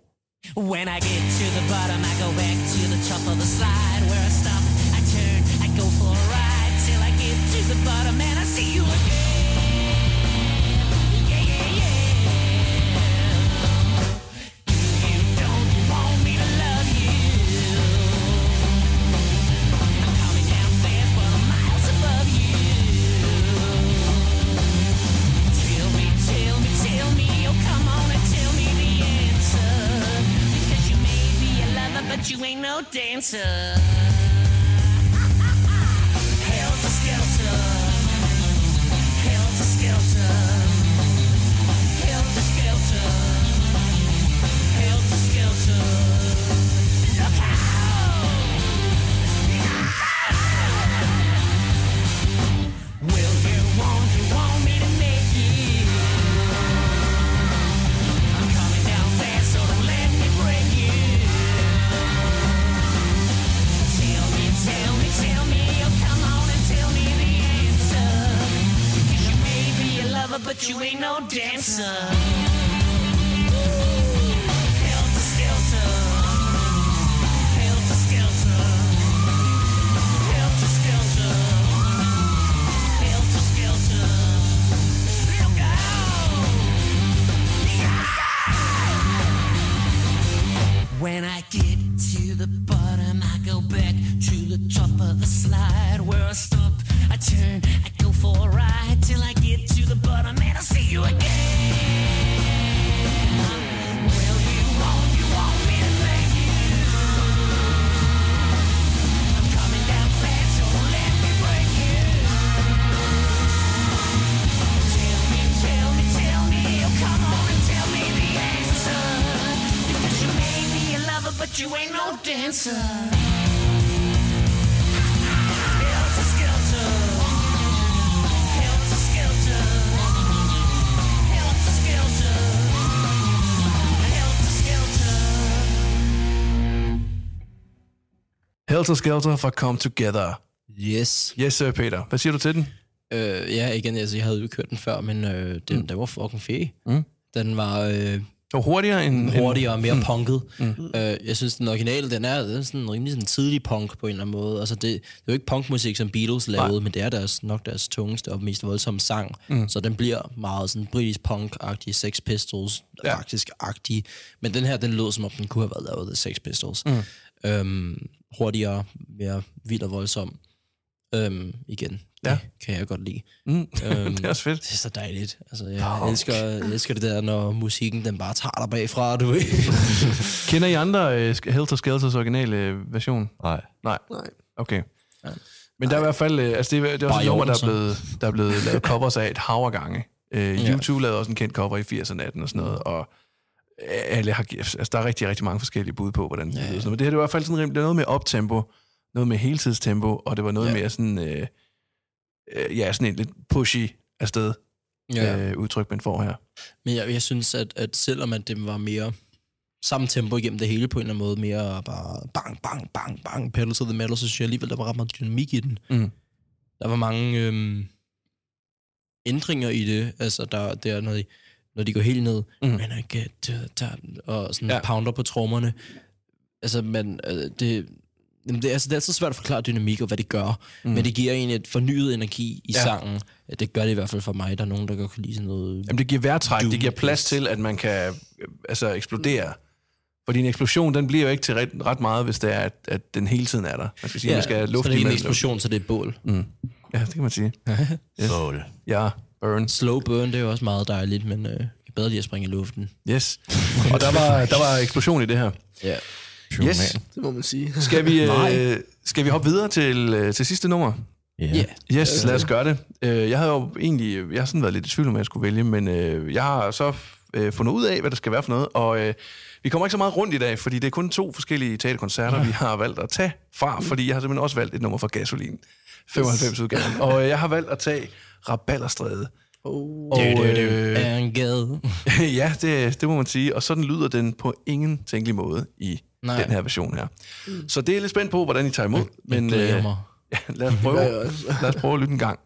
[SPEAKER 6] When I get to the bottom, I go back to the top of the slide. No dancer. But you ain't no dancer. Helter skelter, helter skelter, helter skelter, helter skelter. Helter Skelter
[SPEAKER 1] fra Come Together.
[SPEAKER 2] Yes.
[SPEAKER 1] Yes, sir, Peter. Hvad siger du til den?
[SPEAKER 2] Øh, ja, igen, altså, jeg havde jo ikke hørt den før, men øh, den, mm. den var fucking fed.
[SPEAKER 1] Mm.
[SPEAKER 2] Den var øh,
[SPEAKER 1] Det var hurtigere end...
[SPEAKER 2] hurtigere og mere mm. punket. Mm. Øh, jeg synes, den originale, den er, den er sådan rimelig sådan tidlig punk på en eller anden måde. Altså, det, det er jo ikke punkmusik, som Beatles lavede, Nej. men det er deres, nok deres tungeste og mest voldsomme sang. Mm. Så den bliver meget sådan britisk punk-agtig, Sex Pistols
[SPEAKER 1] Ja.
[SPEAKER 2] Men den her, den lød som om, den kunne have været lavet af Sex Pistols. Mm. Øhm, hurtigere, mere vild og voldsom. Øhm, igen,
[SPEAKER 1] Ja.
[SPEAKER 2] det kan jeg godt lide.
[SPEAKER 1] Mm. [laughs]
[SPEAKER 2] Øhm,
[SPEAKER 1] det er også fedt.
[SPEAKER 2] Det er så dejligt. Altså, jeg, okay. elsker, jeg elsker det der, når musikken den bare tager dig bagfra, du ved. [laughs]
[SPEAKER 1] Kender I andre uh, Helter Skelters originale øh, version?
[SPEAKER 4] Nej.
[SPEAKER 1] Nej.
[SPEAKER 3] Nej.
[SPEAKER 1] Okay. Men der er i hvert fald, øh, altså det, er- det er også et nummer, der er, blevet, der er blevet lavet covers af et hav af gange. Øh,
[SPEAKER 2] Ja.
[SPEAKER 1] YouTube lavede også en kendt cover i 80'erne 18 og sådan noget, og alle har, altså, der er rigtig, rigtig mange forskellige bud på, hvordan det
[SPEAKER 2] Ja,
[SPEAKER 1] lyder.
[SPEAKER 2] ja.
[SPEAKER 1] Men det her det var i hvert fald sådan, det var noget med optempo, noget med heltidstempo, og det var noget
[SPEAKER 2] Ja.
[SPEAKER 1] mere sådan, øh, øh, ja, sådan en lidt pushy afsted
[SPEAKER 2] ja.
[SPEAKER 1] øh, udtryk, man får her.
[SPEAKER 2] Men jeg, jeg synes, at, at selvom at det var mere samme tempo igennem det hele på en eller anden måde, mere bare bang, bang, bang, bang, pedal to the metal, så synes jeg alligevel, der var ret meget dynamik i den.
[SPEAKER 1] Mm.
[SPEAKER 2] Der var mange øhm, ændringer i det, altså der, der når, de, når de går helt ned,
[SPEAKER 1] Mm.
[SPEAKER 2] man er get og sådan
[SPEAKER 1] Ja.
[SPEAKER 2] ja. pounder på trommerne. Altså, man, øh, det, jamen, det, er, altså, det er altid svært at forklare dynamik og hvad det gør, mm. men det giver en et fornyet energi i
[SPEAKER 1] Ja.
[SPEAKER 2] sangen. Det gør det i hvert fald for mig. Der er nogen, der godt kan lide sådan noget...
[SPEAKER 1] Jamen, det giver vejrtræk, det giver plads til, at man kan øh, altså, eksplodere. Fordi en eksplosion, den bliver jo ikke til ret, ret meget, hvis det er, at, at den hele tiden er der. Man skal sige, ja, man skal luft
[SPEAKER 2] så det er en eksplosion, så det er et bål.
[SPEAKER 1] Mm. Ja, det kan man sige. Yes.
[SPEAKER 4] Bål.
[SPEAKER 1] Ja, burn.
[SPEAKER 2] Slow burn, det er jo også meget dejligt, men øh, jeg bedre lide at springe i luften.
[SPEAKER 1] Yes. Og der var, der var eksplosion i det her.
[SPEAKER 2] Ja.
[SPEAKER 1] Yes.
[SPEAKER 3] Det må man sige. [laughs]
[SPEAKER 1] Skal vi, øh, skal vi hoppe videre til, øh, til sidste nummer?
[SPEAKER 4] Ja.
[SPEAKER 2] Ja.
[SPEAKER 1] Yes, lad os gøre det. Øh, jeg havde jo egentlig, jeg har sådan været lidt i tvivl om, hvad jeg skulle vælge, men øh, jeg har så
[SPEAKER 5] øh, fundet ud af, hvad det skal være for noget. Og øh, vi kommer ikke så meget rundt i dag, fordi det er kun to forskellige teaterkoncerter, vi har valgt at tage fra, fordi jeg har simpelthen også valgt et nummer fra Gasolin, 95-udgaven. Og øh, jeg har valgt at tage Rabalderstræde.
[SPEAKER 3] Oh.
[SPEAKER 5] Og,
[SPEAKER 2] Øh, [laughs]
[SPEAKER 5] ja, det, det må man sige. Og sådan lyder den på ingen tænkelig måde i
[SPEAKER 2] Nej.
[SPEAKER 5] Den her version her. Mm. Så det er lidt spændt på, hvordan I tager imod.
[SPEAKER 2] Men,
[SPEAKER 5] øh,
[SPEAKER 2] mig. [laughs]
[SPEAKER 5] ja, lad, os prøve, lad os prøve at lytte en gang.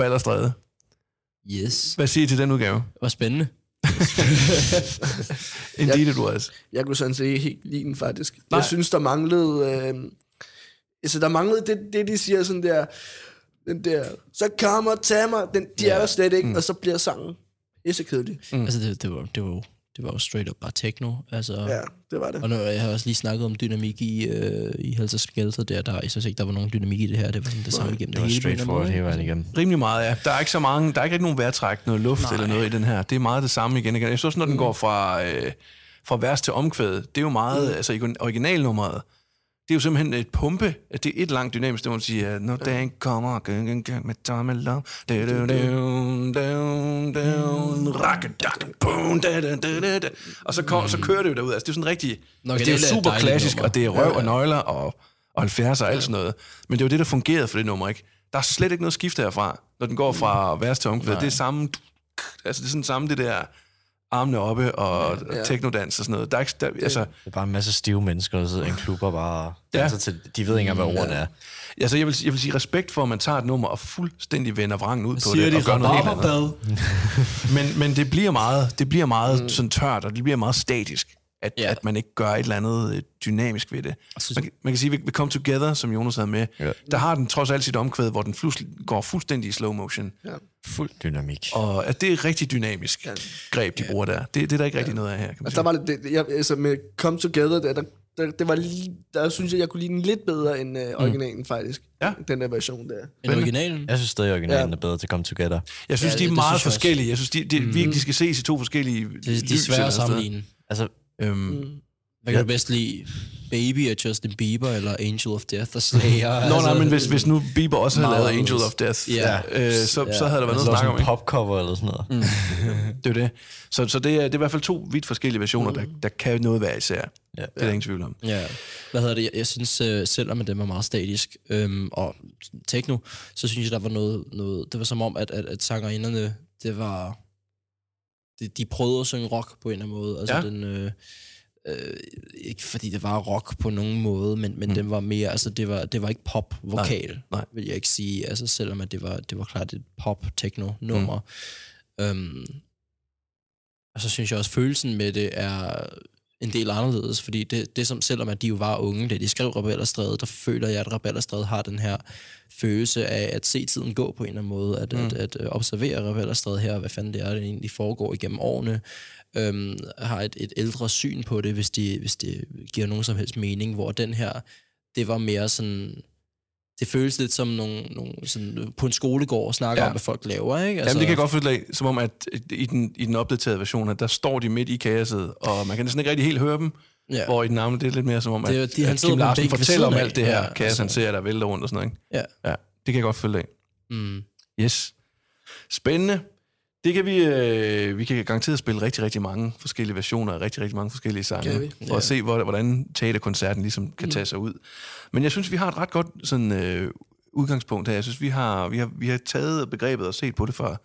[SPEAKER 5] Boom. Rabalderstræde.
[SPEAKER 2] Yes.
[SPEAKER 5] Hvad siger I til den udgave?
[SPEAKER 2] Det var spændende. [laughs]
[SPEAKER 5] Indeed it was.
[SPEAKER 3] Jeg kunne sådan set ikke helt lide den, faktisk. Nej. Jeg synes, der manglede... Øh, altså, der manglede det, det, de siger sådan der... Den der... Så kom og tag mig. Den, de ja. er der slet ikke, mm. og så bliver sangen pissekedelig.
[SPEAKER 2] Mm. Altså, det, det, var, det, var, det var jo straight up bare techno. Altså,
[SPEAKER 3] Ja, det var det.
[SPEAKER 2] Og nu, jeg har også lige snakket om dynamik i, øh, i Hells og Skelter der, der, jeg synes ikke, der var nogen dynamik i det her. Det var sådan det samme igennem
[SPEAKER 4] Det var
[SPEAKER 2] hele
[SPEAKER 4] straight forward hele vejen igennem.
[SPEAKER 5] Rimelig meget, ja. Der er ikke så mange, der er ikke rigtig nogen vejrtræk, noget luft Nej. eller noget i den her. Det er meget det samme igen igen. Jeg synes, når den går fra, øh, fra vers til omkvæd, det er jo meget, mm. altså i originalnummeret, det er jo simpelthen et pumpe. Det er et langt dynamisk, det må man sige, at når dagen kommer, gang, gang, gang, med Tom and Love, da, da, da, da, da, og så, kom, så kører det jo derud. Altså, det er sådan rigtig,
[SPEAKER 2] Nå,
[SPEAKER 5] altså, det er
[SPEAKER 2] det er
[SPEAKER 5] super klassisk,
[SPEAKER 2] nummer.
[SPEAKER 5] og det er røv og nøgler og, og 70'er og alt sådan noget. Men det er jo det, der fungerede for det nummer, ikke? Der er slet ikke noget skifte herfra, når den går fra vers til omkvæd. Det er samme, altså det er sådan samme det der armene oppe og ja,
[SPEAKER 3] ja.
[SPEAKER 5] teknodans og sådan noget. Der er ikke, der, altså,
[SPEAKER 4] Det er bare en masse stive mennesker, der sidder i en klub og bare
[SPEAKER 5] Ja.
[SPEAKER 4] danser til. De ved ikke engang, hvad ordene er.
[SPEAKER 5] altså jeg, vil, jeg vil sige respekt for, at man tager et nummer og fuldstændig vender vrangen ud på det
[SPEAKER 2] de
[SPEAKER 5] og gør noget helt andet. Men, men det bliver meget, det bliver meget mm. sådan tørt, og det bliver meget statisk, at,
[SPEAKER 2] Ja.
[SPEAKER 5] ja. at man ikke gør et eller andet øh, dynamisk ved det.
[SPEAKER 2] synes-
[SPEAKER 5] Man, kan- man kan sige, at ved Come Together, som Jonas havde med,
[SPEAKER 4] Ja.
[SPEAKER 5] ja. der har den trods alt sit omkvæd, hvor den flus, går fuldstændig i slow motion. Ja.
[SPEAKER 4] Fuld dynamik.
[SPEAKER 5] Og at det er rigtig dynamisk greb, de bruger der. Det, det er der ikke rigtig noget af her, kan man
[SPEAKER 3] Altså,
[SPEAKER 5] sige.
[SPEAKER 3] der var det, det jeg, altså med Come Together, der, der, der, det var lige, der synes jeg, jeg kunne lide den lidt bedre end øh, originalen, faktisk.
[SPEAKER 1] Ja.
[SPEAKER 3] Den der version der.
[SPEAKER 2] En originalen.
[SPEAKER 4] Jeg synes stadig, originalen
[SPEAKER 3] Ja.
[SPEAKER 4] er bedre til Come Together.
[SPEAKER 1] Jeg synes,
[SPEAKER 2] Ja,
[SPEAKER 1] de er
[SPEAKER 2] det- det
[SPEAKER 1] meget
[SPEAKER 2] synes jeg også.
[SPEAKER 1] forskellige. Jeg synes, de, de, mm. virkelig, de skal ses i to forskellige
[SPEAKER 2] Det, det er
[SPEAKER 1] eller
[SPEAKER 2] at sammenligne.
[SPEAKER 4] Altså,
[SPEAKER 1] Øhm,
[SPEAKER 3] Mm.
[SPEAKER 2] Hvad kan du bedst lide? Baby af Justin Bieber, eller Angel of Death og Slayer? [laughs]
[SPEAKER 1] Nå, nej, men hvis, hvis nu Bieber også havde lavet Angel of Death,
[SPEAKER 2] Ja.
[SPEAKER 1] øh, så,
[SPEAKER 2] Ja.
[SPEAKER 1] så havde der været noget
[SPEAKER 4] altså
[SPEAKER 1] at
[SPEAKER 4] sådan
[SPEAKER 1] snakke om.
[SPEAKER 4] popcover eller sådan noget. Mm.
[SPEAKER 1] Det er det. Så, så det, er, det er i hvert fald to vidt forskellige versioner, der, der kan noget være især.
[SPEAKER 4] Ja.
[SPEAKER 1] Det er der ingen tvivl om.
[SPEAKER 2] Ja, hvad hedder det? Jeg, jeg synes, øh, selvom at den var meget statisk øhm, og techno, så synes jeg, der var noget, noget det var som om, at, at, at sangerinderne, det var, de, de prøvede at synge rock på en eller anden måde. Altså
[SPEAKER 1] Ja.
[SPEAKER 2] den, øh, øh, ikke fordi det var rock på nogen måde, men, men mm. den var mere, altså det var, det var ikke pop-vokal,
[SPEAKER 1] Nej, nej.
[SPEAKER 2] vil jeg ikke sige. Altså selvom at det var, det var klart et pop-techno-nummer. Mm. Øhm, og så synes jeg også, følelsen med det er en del anderledes, fordi det, det som, selvom at de jo var unge, da de skrev Rebellerstræde, der føler jeg, at Rebellerstræde har den her følelse af at se tiden gå på en eller anden måde, at, mm. at, at øh, observere Rebellerstræde her, hvad fanden det er, det egentlig foregår igennem årene, øhm, har et, et ældre syn på det, hvis, de, hvis det giver nogen som helst mening, hvor den her, det var mere sådan, det føles lidt som nogle, nogle sådan, på en skolegård og snakker
[SPEAKER 1] Ja.
[SPEAKER 2] om, hvad folk laver, ikke?
[SPEAKER 1] Altså, Jamen, det kan jeg godt følge af, som om, at i den, i den opdaterede version, at der står de midt i kaoset, og man kan næsten ikke rigtig helt høre dem, ja. Hvor i den gamle, det er lidt mere som om, at,
[SPEAKER 2] Det er- de- han
[SPEAKER 1] at Kim Larsen fortæller om alt det her
[SPEAKER 2] Ja,
[SPEAKER 1] kaos,
[SPEAKER 2] altså.
[SPEAKER 1] han ser, der vælter rundt og sådan noget. Ikke?
[SPEAKER 2] Ja.
[SPEAKER 1] ja. Det kan jeg godt følge af.
[SPEAKER 2] Mm.
[SPEAKER 1] Yes. Spændende. Det kan vi, øh, vi kan garanteret spille rigtig, rigtig mange forskellige versioner af rigtig, rigtig mange forskellige sange.
[SPEAKER 3] Kan vi?
[SPEAKER 1] For at se, hvor- hvordan teaterkoncerten ligesom kan tage sig ud. Men jeg synes, vi har et ret godt sådan, øh, udgangspunkt her. Jeg synes, vi har, vi, har, vi har taget begrebet og set på det fra,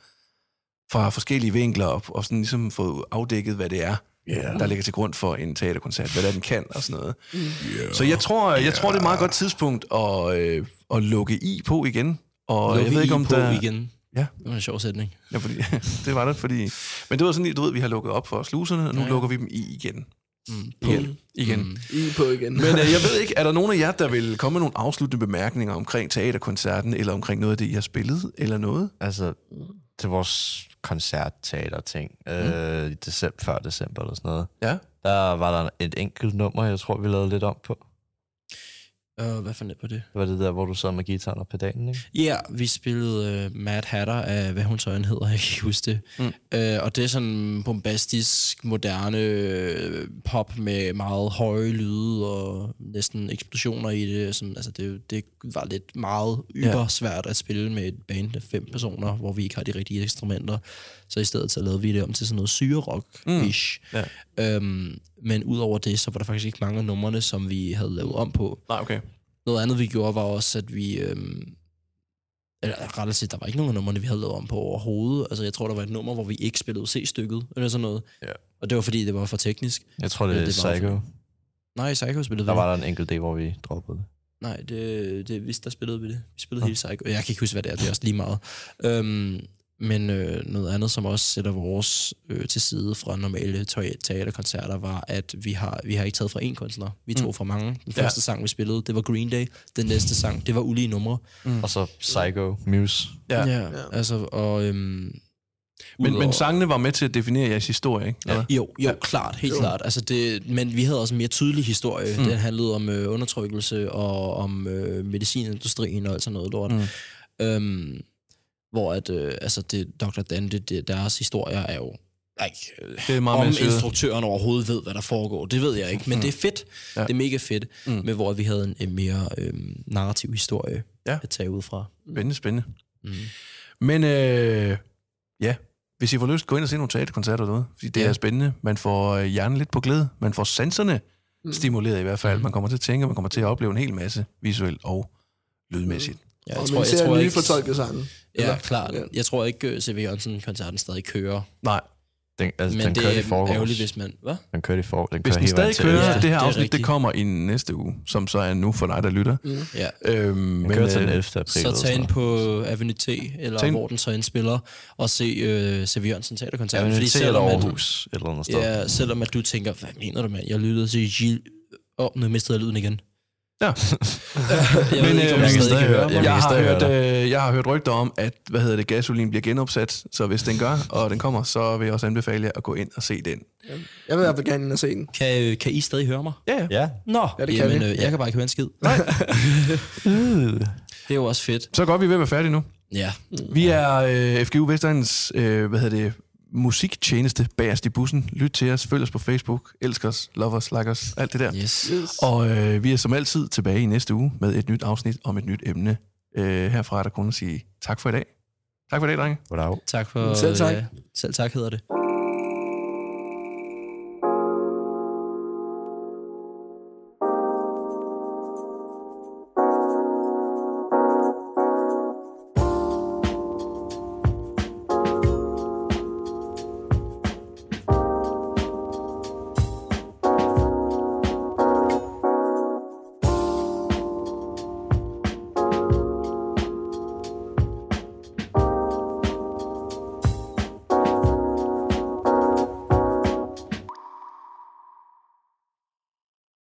[SPEAKER 1] fra forskellige vinkler og, og sådan ligesom fået afdækket, hvad det er, yeah. der ligger til grund for en teaterkoncert, hvad det er, den kan og sådan noget. Yeah. Så jeg tror, jeg tror, det er et meget godt tidspunkt at, øh, at lukke i på igen. Og jeg ved ikke, om
[SPEAKER 2] på
[SPEAKER 1] der...
[SPEAKER 2] igen.
[SPEAKER 1] Ja.
[SPEAKER 2] Det var en sjov sætning.
[SPEAKER 1] Ja, fordi, [laughs] det var det, fordi... Men det var sådan, du ved, vi har lukket op for sluserne, og nu ja,
[SPEAKER 2] Ja,
[SPEAKER 1] lukker vi dem i igen.
[SPEAKER 2] Mm.
[SPEAKER 1] Igen. igen. Mm.
[SPEAKER 3] I på igen.
[SPEAKER 1] Men øh, jeg [laughs] ved ikke, er der nogen af jer, der vil komme med nogle afsluttende bemærkninger omkring teaterkoncerten, eller omkring noget af det, I har spillet, eller noget?
[SPEAKER 4] Altså, til vores koncertteater-ting, mm. øh, i december, før december eller sådan noget,
[SPEAKER 1] Ja.
[SPEAKER 4] der var der et enkelt nummer, jeg tror, vi lavede lidt om på.
[SPEAKER 2] Uh, hvad fandt jeg på det?
[SPEAKER 4] Det var det der, hvor du sad med gitaren og pedalen, ikke?
[SPEAKER 2] Ja, yeah, vi spillede uh, Mad Hatter af, hvad hun så end hedder, [laughs] jeg kan ikke huske det.
[SPEAKER 1] Mm.
[SPEAKER 2] Uh, og det er sådan bombastisk, moderne øh, pop med meget høje lyde og næsten eksplosioner i det. Sådan, altså det, det var lidt meget yber svært at spille med et band af fem personer, hvor vi ikke har de rigtige instrumenter. Så i stedet så lavede vi det om til sådan noget syrerock-ish.
[SPEAKER 1] Ja.
[SPEAKER 2] Øhm, men udover det, så var der faktisk ikke mange af numrene, som vi havde lavet om på.
[SPEAKER 1] Nej, okay.
[SPEAKER 2] Noget andet, vi gjorde, var også, at vi... Øhm, eller rettere sagt, der var ikke nogen af numrene, vi havde lavet om på overhovedet. Altså, jeg tror, der var et nummer, hvor vi ikke spillede C-stykket, eller sådan noget.
[SPEAKER 4] Ja.
[SPEAKER 2] Og det var, fordi det var for teknisk.
[SPEAKER 4] Jeg tror, det
[SPEAKER 2] Ja,
[SPEAKER 4] er
[SPEAKER 2] det var
[SPEAKER 4] Psycho.
[SPEAKER 2] Nej, i Psycho spillede
[SPEAKER 4] Der
[SPEAKER 2] vi
[SPEAKER 4] var der en enkelt dag, hvor vi droppede det.
[SPEAKER 2] Nej, det, det, vi, der spillede vi det. Vi spillede hele Psycho. Jeg kan ikke huske, hvad det er. Det er også lige meget. Øhm, men øh, noget andet, som også sætter vores øh, til side fra normale te- teaterkoncerter, var, at vi har, vi har ikke taget fra én kunstner. Vi tog
[SPEAKER 1] Mm.
[SPEAKER 2] fra mange. Den
[SPEAKER 1] Ja.
[SPEAKER 2] første sang, vi spillede, det var Green Day. Den næste sang, det var ulige numre.
[SPEAKER 1] Mm.
[SPEAKER 4] Og så Psycho, Muse.
[SPEAKER 1] Ja.
[SPEAKER 2] ja. Altså, og... Øhm,
[SPEAKER 1] Men, men sangene var med til at definere jeres historie, ikke? Eller?
[SPEAKER 2] Jo, jo, klart, helt
[SPEAKER 3] Jo.
[SPEAKER 2] klart. Altså det, men vi havde også en mere tydelig historie. Mm. Den handlede om øh, undertrykkelse og om øh, medicinindustrien og alt sådan noget lort.
[SPEAKER 1] Mm.
[SPEAKER 2] Øhm, hvor at, øh, altså det, Dr. Dante, det, deres historier er jo ikke,
[SPEAKER 1] Det er meget
[SPEAKER 2] om
[SPEAKER 1] mere
[SPEAKER 2] instruktøren overhovedet ved, hvad der foregår. Det ved jeg ikke, men det er fedt.
[SPEAKER 1] Ja.
[SPEAKER 2] Det er mega fedt,
[SPEAKER 1] Mm.
[SPEAKER 2] mm. med hvor vi havde en, en mere øh, narrativ historie
[SPEAKER 1] Ja.
[SPEAKER 2] at tage ud fra.
[SPEAKER 1] Spændende, spændende.
[SPEAKER 2] Mm.
[SPEAKER 1] Men øh, ja, hvis I får lyst, gå ind og se nogle teaterkoncerter eller noget, fordi det ja.
[SPEAKER 2] Ja.
[SPEAKER 1] er spændende. Man får øh, hjernen lidt på glæde. Man får sanserne mm. stimuleret i hvert fald.
[SPEAKER 2] Mm.
[SPEAKER 1] Man kommer til at tænke, man kommer til at opleve en hel masse visuelt og lydmæssigt.
[SPEAKER 2] Ja,
[SPEAKER 3] og
[SPEAKER 2] jeg
[SPEAKER 3] man
[SPEAKER 2] tror,
[SPEAKER 3] ser
[SPEAKER 2] jeg tror
[SPEAKER 3] nye
[SPEAKER 2] ikke,
[SPEAKER 3] fortolkede sange.
[SPEAKER 2] Ja,
[SPEAKER 3] Eller?
[SPEAKER 2] klart.
[SPEAKER 3] Ja.
[SPEAKER 2] Jeg tror ikke, øh, C.V. Jørgensen-koncerten stadig kører.
[SPEAKER 1] Nej,
[SPEAKER 4] Den, altså,
[SPEAKER 2] Men
[SPEAKER 4] den
[SPEAKER 2] det
[SPEAKER 4] kørte i
[SPEAKER 2] er
[SPEAKER 4] forgårs.
[SPEAKER 2] ærgerligt, hvis man... Hvad?
[SPEAKER 4] Den kørte i for, den
[SPEAKER 1] hvis
[SPEAKER 4] kører
[SPEAKER 1] den stadig kører,
[SPEAKER 2] Ja,
[SPEAKER 1] det her
[SPEAKER 2] det
[SPEAKER 1] afsnit, det
[SPEAKER 2] rigtigt.
[SPEAKER 1] kommer i næste uge, som så er nu for dig, der lytter.
[SPEAKER 3] Mm.
[SPEAKER 2] Ja.
[SPEAKER 1] Øhm,
[SPEAKER 4] Den
[SPEAKER 1] men,
[SPEAKER 4] kører til den
[SPEAKER 1] øh,
[SPEAKER 4] 11. april.
[SPEAKER 2] Så tag ind på Avenue T, eller
[SPEAKER 1] Tag
[SPEAKER 2] hvor den så indspiller, og se øh, C.V. Jørgensen teaterkoncert.
[SPEAKER 4] men
[SPEAKER 2] Fordi
[SPEAKER 4] eller Aarhus, et eller andet sted.
[SPEAKER 2] ja, selvom at du tænker, hvad mener du, mand? Jeg lyttede til Gilles... Åh, oh, nu mistede jeg lyden igen.
[SPEAKER 1] Ja.
[SPEAKER 2] Jeg [laughs]
[SPEAKER 1] Men,
[SPEAKER 2] ved ikke, om
[SPEAKER 1] øh,
[SPEAKER 2] jeg
[SPEAKER 1] jeg
[SPEAKER 2] stadig kan høre
[SPEAKER 4] jeg.
[SPEAKER 1] Jeg
[SPEAKER 4] kan
[SPEAKER 1] har, hørt, øh, jeg har hørt rygter om, at hvad hedder det, gasolin bliver genopsat, så hvis den gør, og den kommer, så vil jeg også anbefale jer at gå ind og se den.
[SPEAKER 3] Jeg vil i hvert fald gerne ind og se den.
[SPEAKER 2] Kan, øh, kan I stadig høre mig?
[SPEAKER 1] Ja,
[SPEAKER 4] ja.
[SPEAKER 2] Nå,
[SPEAKER 3] Ja, det kan
[SPEAKER 2] jamen,
[SPEAKER 3] vi.
[SPEAKER 2] øh, jeg kan bare ikke høre en skid. [laughs] Det er jo også fedt.
[SPEAKER 1] Så godt, vi er ved at være færdige nu.
[SPEAKER 2] Ja,
[SPEAKER 1] Vi er øh, FGU Vestegns, øh, hvad hedder det, musiktjeneste bagerst i bussen. Lyt til os, følg os på Facebook, elsk os, love os, like os, alt det der.
[SPEAKER 2] yes.
[SPEAKER 1] Og øh, vi er som altid tilbage i næste uge med et nyt afsnit om et nyt emne. Øh, herfra er der kun at sige tak for i dag. Tak for i dag, drenge.
[SPEAKER 4] Goddag.
[SPEAKER 2] Tak for...
[SPEAKER 3] Selv tak.
[SPEAKER 2] Øh, selv tak hedder det.